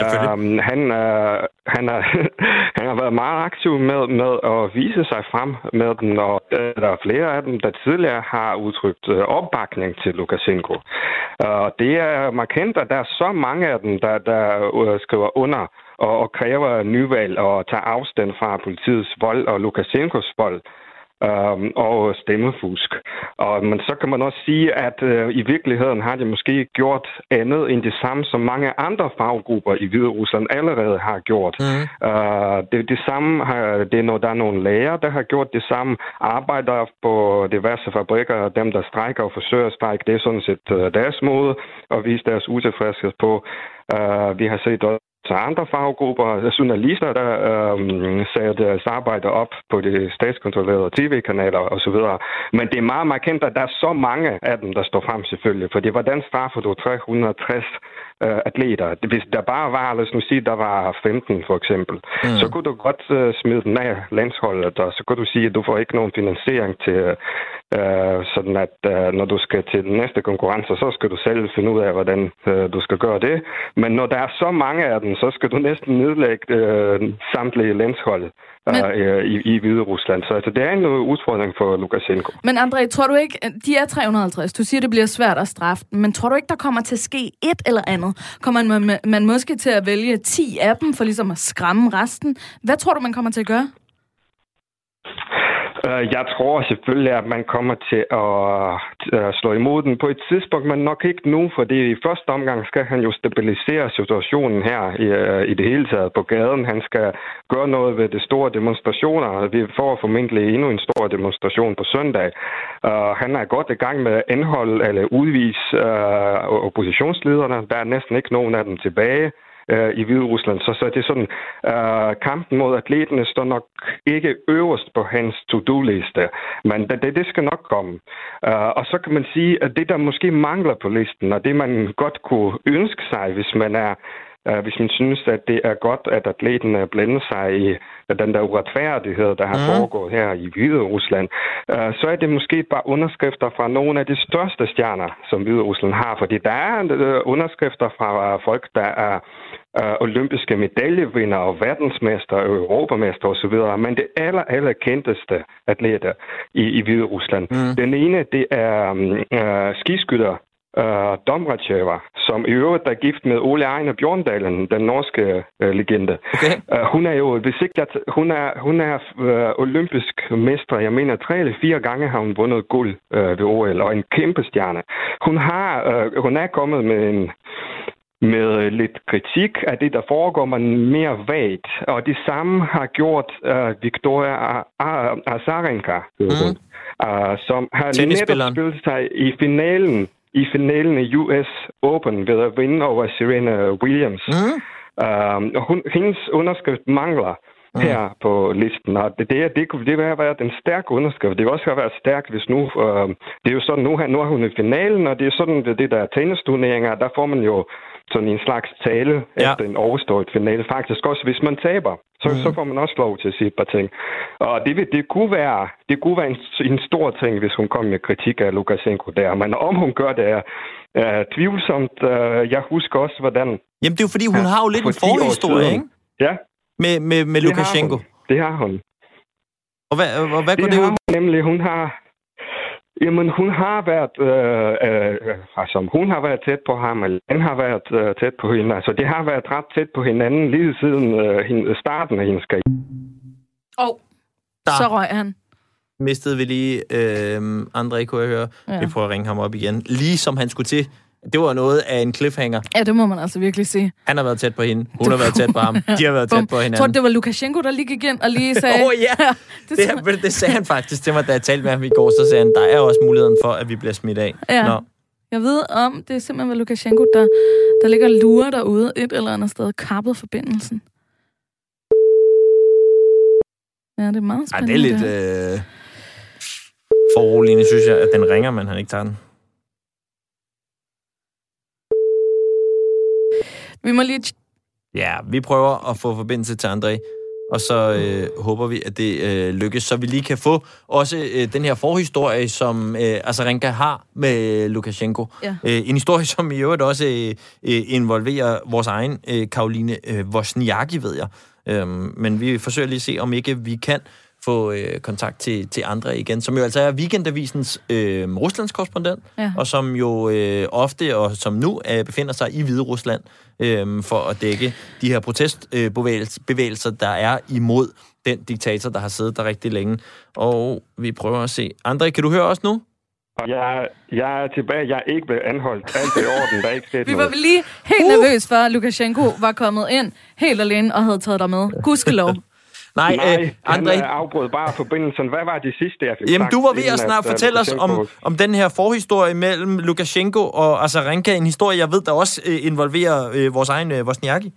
uh, han, uh, han, er, han har været meget aktiv med, med at vise sig frem med den, og uh, der er flere af dem, der tidligere har udtrykt uh, opbakning til Lukashenko. Og det er markant, at der er så mange af dem, der, der uh, skriver under og, og kræver nyvalg og tager afstand fra politiets vold og Lukashenkos vold øhm, og stemmefusk. Og, men så kan man også sige, at øh, i virkeligheden har de måske gjort andet end det samme, som mange andre faggrupper i Hvide Rusland allerede har gjort. Mm. Øh, det, det samme har, det er, når der er nogle læger, der har gjort det samme. Arbejder på diverse fabrikker, dem der strækker og forsøger at strække, det er sådan set øh, deres måde at vise deres utilfredshed på. Uh, vi har set så andre faggrupper, journalister, der øhm, satte deres arbejde op på de statskontrollerede tv-kanaler osv. Men det er meget markant, at der er så mange af dem, der står frem selvfølgelig. Fordi hvordan straffer du 360 øh, atleter? Hvis der bare var, lad os nu sige, der var 15 for eksempel, mm. så kunne du godt øh, smide dem af landsholdet, og så kunne du sige, at du får ikke nogen finansiering til, øh, sådan at øh, når du skal til den næste konkurrence, så skal du selv finde ud af, hvordan øh, du skal gøre det. Men når der er så mange af dem, så skal du næsten nedlægge øh, samtlige landshold Men- øh, i, i Hvide Rusland. Så altså, det er en udfordring for Lukashenko. Men André, tror du ikke, de er 350, du siger, det bliver svært at straffe men tror du ikke, der kommer til at ske et eller andet? Kommer man, man måske til at vælge 10 af dem, for ligesom at skræmme resten? Hvad tror du, man kommer til at gøre? Øh, jeg tror selvfølgelig, at man kommer til at øh, slå imod den på et tidspunkt, men nok ikke nu, fordi i første omgang skal han jo stabilisere situationen her i, øh, i det hele taget på gaden. Han skal gøre noget ved de store demonstrationer. Vi får formentlig endnu en stor demonstration på søndag. Han er godt i gang med at anholde eller udvise oppositionslederne. Der er næsten ikke nogen af dem tilbage øh, i Hvide Rusland. Så, så det er sådan, øh, kampen mod atleterne står nok ikke øverst på hans to-do-liste, men det, det, skal nok komme. Øh, og så kan man sige, at det, der måske mangler på listen, og det man godt kunne ønske sig, hvis man er Uh, hvis man synes, at det er godt, at atleterne blander sig i uh, den der uretfærdighed, der har mm. foregået her i Hvide Rusland, uh, så er det måske bare underskrifter fra nogle af de største stjerner, som Hvide Rusland har. Fordi der er underskrifter fra folk, der er uh, olympiske medaljevinder og verdensmester og europamester osv., men det aller, aller kendteste atleter i, i Hvide Rusland. Mm. Den ene, det er um, uh, skiskytter uh, Domracheva, som i øvrigt er gift med Ole Ejner Bjørndalen, den norske uh, legende. Okay. Uh, hun er jo, hvis ikke at, hun er, hun er uh, olympisk mester. Jeg mener, tre eller fire gange har hun vundet guld uh, ved OL, og en kæmpe stjerne. Hun, har, uh, hun er kommet med en med lidt kritik af det, der foregår, men mere vagt. Og det samme har gjort uh, Victoria A- A- Azarenka, mm. uh, som har netop spillet sig i finalen i finalen i US Open ved at vinde over Serena Williams. Mm. Og hun, hendes underskrift mangler mm. her på listen, og det, det, det kunne det vil have været en stærk underskrift. Det vil også have været stærkt, hvis nu... Uh, det er jo sådan, nu, her- nu er hun i finalen, og det er sådan, det, det der er tennisturneringer, der får man jo sådan en slags tale Ja. efter en overstået finale. Faktisk også, hvis man taber, så, mm. så får man også lov til at sige et par ting. Og det, vil- det kunne være, det kunne være en, en stor ting, hvis hun kom med kritik af Lukashenko der. Men om hun gør det, er uh, tvivlsomt. Uh, jeg husker også, hvordan... Jamen, det er jo fordi, hun Ja, har jo lidt for en 10 år forhistorie, ikke? Ja, Med, med, med det Lukashenko. har. Det har hun. Og hvad, og hvad går Det det ud hun nemlig. Hun har... Jamen, hun har været, øh, øh, altså, hun har været tæt på ham, eller han har været øh, tæt på hende. Altså, det har været ret tæt på hinanden lige siden øh, hende, starten af hendes karriere. Og Der. så røg han. mistede vi lige øh, André, kunne jeg høre. Ja. Vi prøver at ringe ham op igen. Lige som han skulle til. Det var noget af en cliffhanger. Ja, det må man altså virkelig sige. Han har været tæt på hende. Hun har været tæt på ham. De har været tæt på Jeg tror, hinanden. det var Lukashenko, der lige gik ind og lige sagde... Åh oh, ja, det, det, det, det sagde han faktisk til mig, da jeg talte med ham i går. Så sagde han, der er også muligheden for, at vi bliver smidt af. Ja. Nå. Jeg ved om, det er simpelthen var Lukashenko, der, der ligger og lurer derude et eller andet sted, kappet forbindelsen. Ja, det er meget Ej, spændende. det er lidt her. øh, foruroligende, synes jeg, at den ringer, men han ikke tager den. Vi må lige... Ja, vi prøver at få forbindelse til André, og så øh, håber vi, at det øh, lykkes, så vi lige kan få også øh, den her forhistorie, som øh, Azarenka har med Lukashenko. Ja. Øh, en historie, som i øvrigt også øh, øh, involverer vores egen øh, Karoline øh, Wozniacki, ved jeg. Øhm, men vi forsøger lige at se, om ikke vi kan få øh, kontakt til, til andre igen, som jo altså er Weekendavisens øh, Ruslands korrespondent, Ja. og som jo øh, ofte og som nu øh, befinder sig i Hvide Rusland øh, for at dække de her protestbevægelser, bevægelser, der er imod den diktator, der har siddet der rigtig længe. Og vi prøver at se. André, kan du høre os nu? Jeg, jeg er tilbage. Jeg er ikke blevet anholdt. Alt er i orden. Der er ikke sket Vi var lige helt nervøs for, at Lukashenko var kommet ind helt alene og havde taget dig med. Gudskelov. Nej, Nej, øh, han André, øh, afbrød bare forbindelsen. Hvad var det sidste, jeg fik Jamen, sagt, du var ved at snart øh, fortælle os om, om den her forhistorie mellem Lukashenko og Azarenka. En historie, jeg ved, der også øh, involverer øh, vores egen øh, Wozniacki.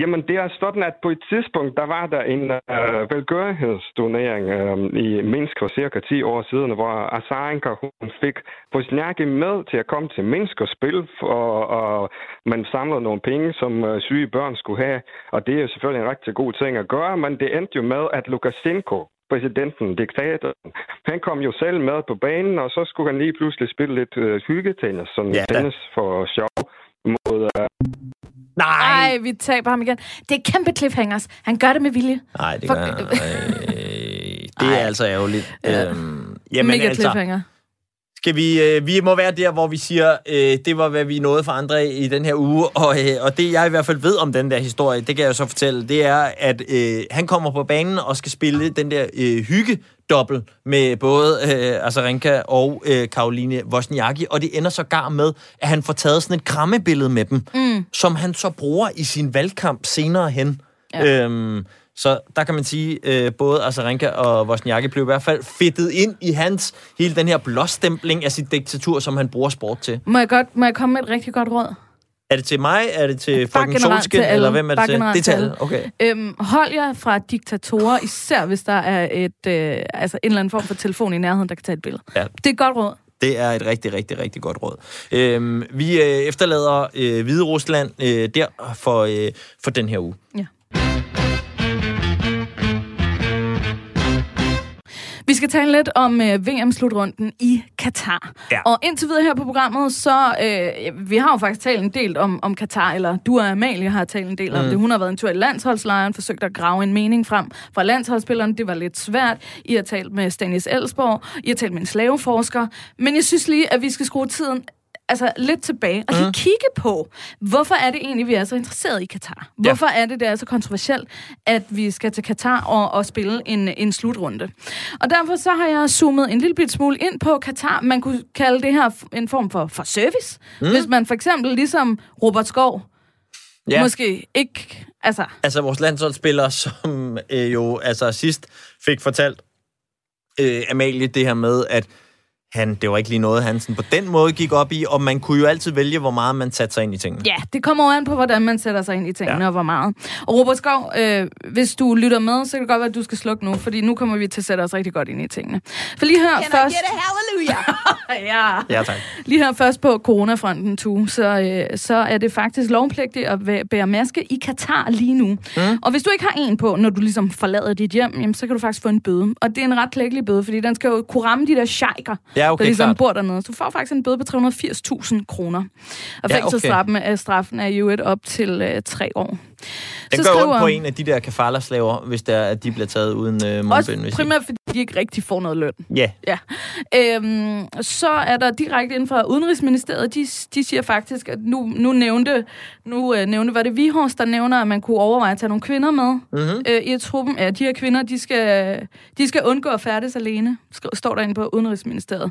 Jamen, det er sådan, at på et tidspunkt, der var der en øh, velgørenhedsturnering øh, i Minsk for cirka 10 år siden, hvor Azarenka hun fik Wozniacki med til at komme til Minsk og spille, og, og man samlede nogle penge, som øh, syge børn skulle have. Og det er jo selvfølgelig en rigtig god ting at gøre, men det endte jo med, at Lukashenko, præsidenten, diktatoren, han kom jo selv med på banen, og så skulle han lige pludselig spille lidt øh, hyggetennis, sådan Ja, tennis for sjov mod øh, Nej! Nej, vi taber ham igen. Det er kæmpe cliffhangers. Han gør det med vilje. Nej, det For- gør. Øh, Det er altså ærgerligt. Ja. Øhm, jamen Mega altså, cliffhanger. skal vi, øh, vi må være der, hvor vi siger, øh, det var, hvad vi nåede for andre i den her uge, og, øh, og det jeg i hvert fald ved om den der historie, det kan jeg jo så fortælle, det er, at øh, han kommer på banen og skal spille den der øh, hygge dobbelt med både øh, Azarenka og øh, Karoline Wozniacki, og det ender så gar med, at han får taget sådan et krammebillede med dem, mm. som han så bruger i sin valgkamp senere hen. Ja. Øhm, så der kan man sige, øh, både Azarenka og Wozniacki blev i hvert fald fedtet ind i hans, hele den her blåstempling af sit diktatur, som han bruger sport til. Må jeg, godt, må jeg komme med et rigtig godt råd? Er det til mig? Er det til generelt Solskin? Eller hvem er det til? Det er til alle. Okay. Øhm, hold jer fra diktatorer, især hvis der er et, øh, altså en eller anden form for telefon i nærheden, der kan tage et billede. Ja. Det er et godt råd. Det er et rigtig, rigtig, rigtig godt råd. Øhm, vi øh, efterlader øh, Hvide Rusland øh, der for, øh, for den her uge. Ja. Vi skal tale lidt om øh, VM-slutrunden i Katar. Ja. Og indtil videre her på programmet, så øh, vi har jo faktisk talt en del om, om Katar, eller du og Amalie har talt en del Mm. om det. Hun har været en tur i landsholdslejren, forsøgt at grave en mening frem fra landsholdsspillerne. Det var lidt svært. I har talt med Stanis Elsborg, I har talt med en slaveforsker. Men jeg synes lige, at vi skal skrue tiden altså lidt tilbage og lige Mm. kigge på, hvorfor er det egentlig, vi er så interesseret i Katar? Hvorfor er det, det er så kontroversielt, at vi skal til Katar og, og spille en, en slutrunde? Og derfor så har jeg zoomet en lille bit smule ind på Katar. Man kunne kalde det her en form for, for service. Mm. Hvis man for eksempel ligesom Robert Skov, Ja. ja. måske ikke... Altså, Altså vores landsholdsspillere, som øh, jo altså sidst fik fortalt øh, Amalie det her med, at han, det var ikke lige noget, han sådan på den måde gik op i, og man kunne jo altid vælge, hvor meget man satte sig ind i tingene. Ja, det kommer jo an på, hvordan man sætter sig ind i tingene, Ja. og hvor meget. Og Robert Skov, øh, hvis du lytter med, så kan det godt være, at du skal slukke nu, fordi nu kommer vi til at sætte os rigtig godt ind i tingene. For lige hør først... ja. Ja, tak. Lige her først på coronafronten, tu, så, øh, så er det faktisk lovpligtigt at bære maske i Katar lige nu. Mm. Og hvis du ikke har en på, når du ligesom forlader dit hjem, jamen, så kan du faktisk få en bøde. Og det er en ret klækkelig bøde, fordi den skal jo kunne ramme de der sheiker, Ja, okay, der ligesom klart. bor dernede. Så du får faktisk en bøde på 380.000 kroner. Og Ja, okay. fængselsstraffen er, straffen er jo et op til øh, tre år. Den gør ondt på en af de der kafala-slaver, hvis det er, at de bliver taget uden øh, mundbind. Også primært, fordi de ikke rigtig får noget løn. Ja, Ja. Øhm, så er der direkte inden fra Udenrigsministeriet, de, de siger faktisk, at nu, nu nævnte, nu øh, nævnte, var det Vihors, der nævner, at man kunne overveje at tage nogle kvinder med mm-hmm. øh, i truppen. Ja, de her kvinder, de skal, de skal undgå at færdes alene, står der inde på Udenrigsministeriet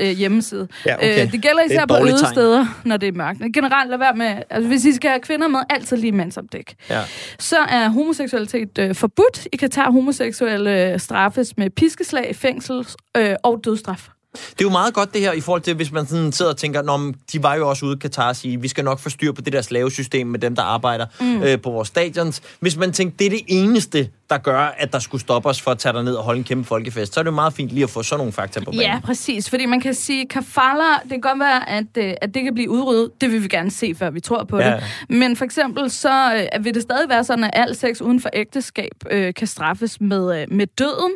øh, hjemmeside. Ja, okay. øh, det gælder Det er især et på øde tegn. steder, når det er mørkt. Generelt lad være med, altså hvis I skal have kvinder med, altid lige mandsopdæk. ja. Så er homoseksualitet øh, forbudt. I Katar homoseksuelle øh, straffes med piskeslag, fængsel øh, og dødsstraf. Det er jo meget godt det her i forhold til, hvis man sådan sidder og tænker, Nå, de var jo også ude i Katar og sige, vi skal nok få styr på det der slavesystem med dem, der arbejder mm. øh, på vores stadions. Hvis man tænker, det er det eneste, der gør, at der skulle stoppe os for at tage ned og holde en kæmpe folkefest, så er det jo meget fint lige at få sådan nogle fakta på banen. Ja, præcis. Fordi man kan sige, kafala, det kan godt være, at, øh, at det kan blive udryddet. Det vil vi gerne se, før vi tror på Ja. det. Men for eksempel, så øh, vil det stadig være sådan, at al sex uden for ægteskab øh, kan straffes med, øh, med døden.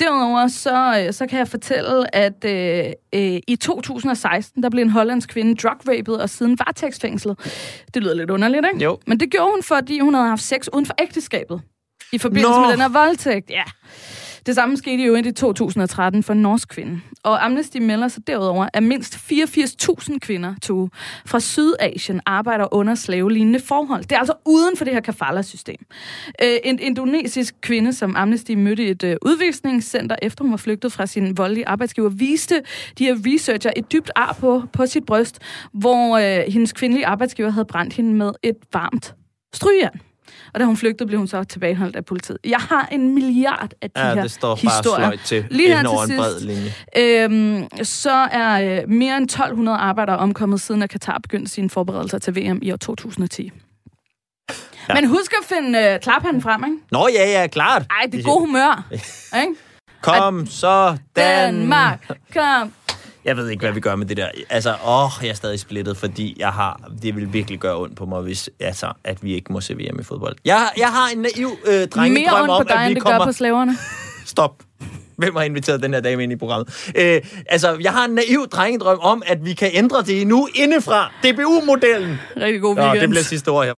Derudover så, øh, så kan jeg fortælle, at øh, øh, i 2016, der blev en hollandsk kvinde drugrapet og siden varetægtsfængslet. Det lyder lidt underligt, ikke? Jo. Men det gjorde hun, fordi hun havde haft sex uden for ægteskabet. I forbindelse Nå. med den her voldtægt, ja. Det samme skete jo i 2013 for en norsk kvinde. Og Amnesty melder sig derudover, at mindst 84.000 kvinder to, fra Sydasien arbejder under slavelignende forhold. Det er altså uden for det her kafala-system. Øh, en indonesisk kvinde, som Amnesty mødte i et øh, udvisningscenter, efter hun var flygtet fra sin voldelige arbejdsgiver, viste de her researcher et dybt ar på, på sit bryst, hvor øh, hendes kvindelige arbejdsgiver havde brændt hende med et varmt strygejern. Og da hun flygtede, blev hun så tilbageholdt af politiet. Jeg har en milliard af de Ja, her det står bare historier. sløjt til Lige her til en bred sidst. linje. Øhm, så er øh, mere end 1200 arbejdere omkommet siden at Katar begyndte sine forberedelser til VM i år 2010. Ja. Men husk at finde øh, klaphatten frem, ikke? Nå ja, ja, klart. Ej, det er god humør. ikke? Kom så, Dan. Danmark, kom. Jeg ved ikke, hvad vi gør med det der. Altså, åh, jeg er stadig splittet, fordi jeg har, det vil virkelig gøre ondt på mig, hvis, altså, at vi ikke må se VM i fodbold. Jeg, jeg har en naiv øh, Mere drengedrøm ondt på om, dig, at end vi det gør kommer... på slaverne. Stop. Hvem har inviteret den her dame ind i programmet? Øh, altså, jeg har en naiv drengedrøm om, at vi kan ændre det nu indefra. DBU-modellen. Rigtig god Nå, weekend. det bliver sidste ord her.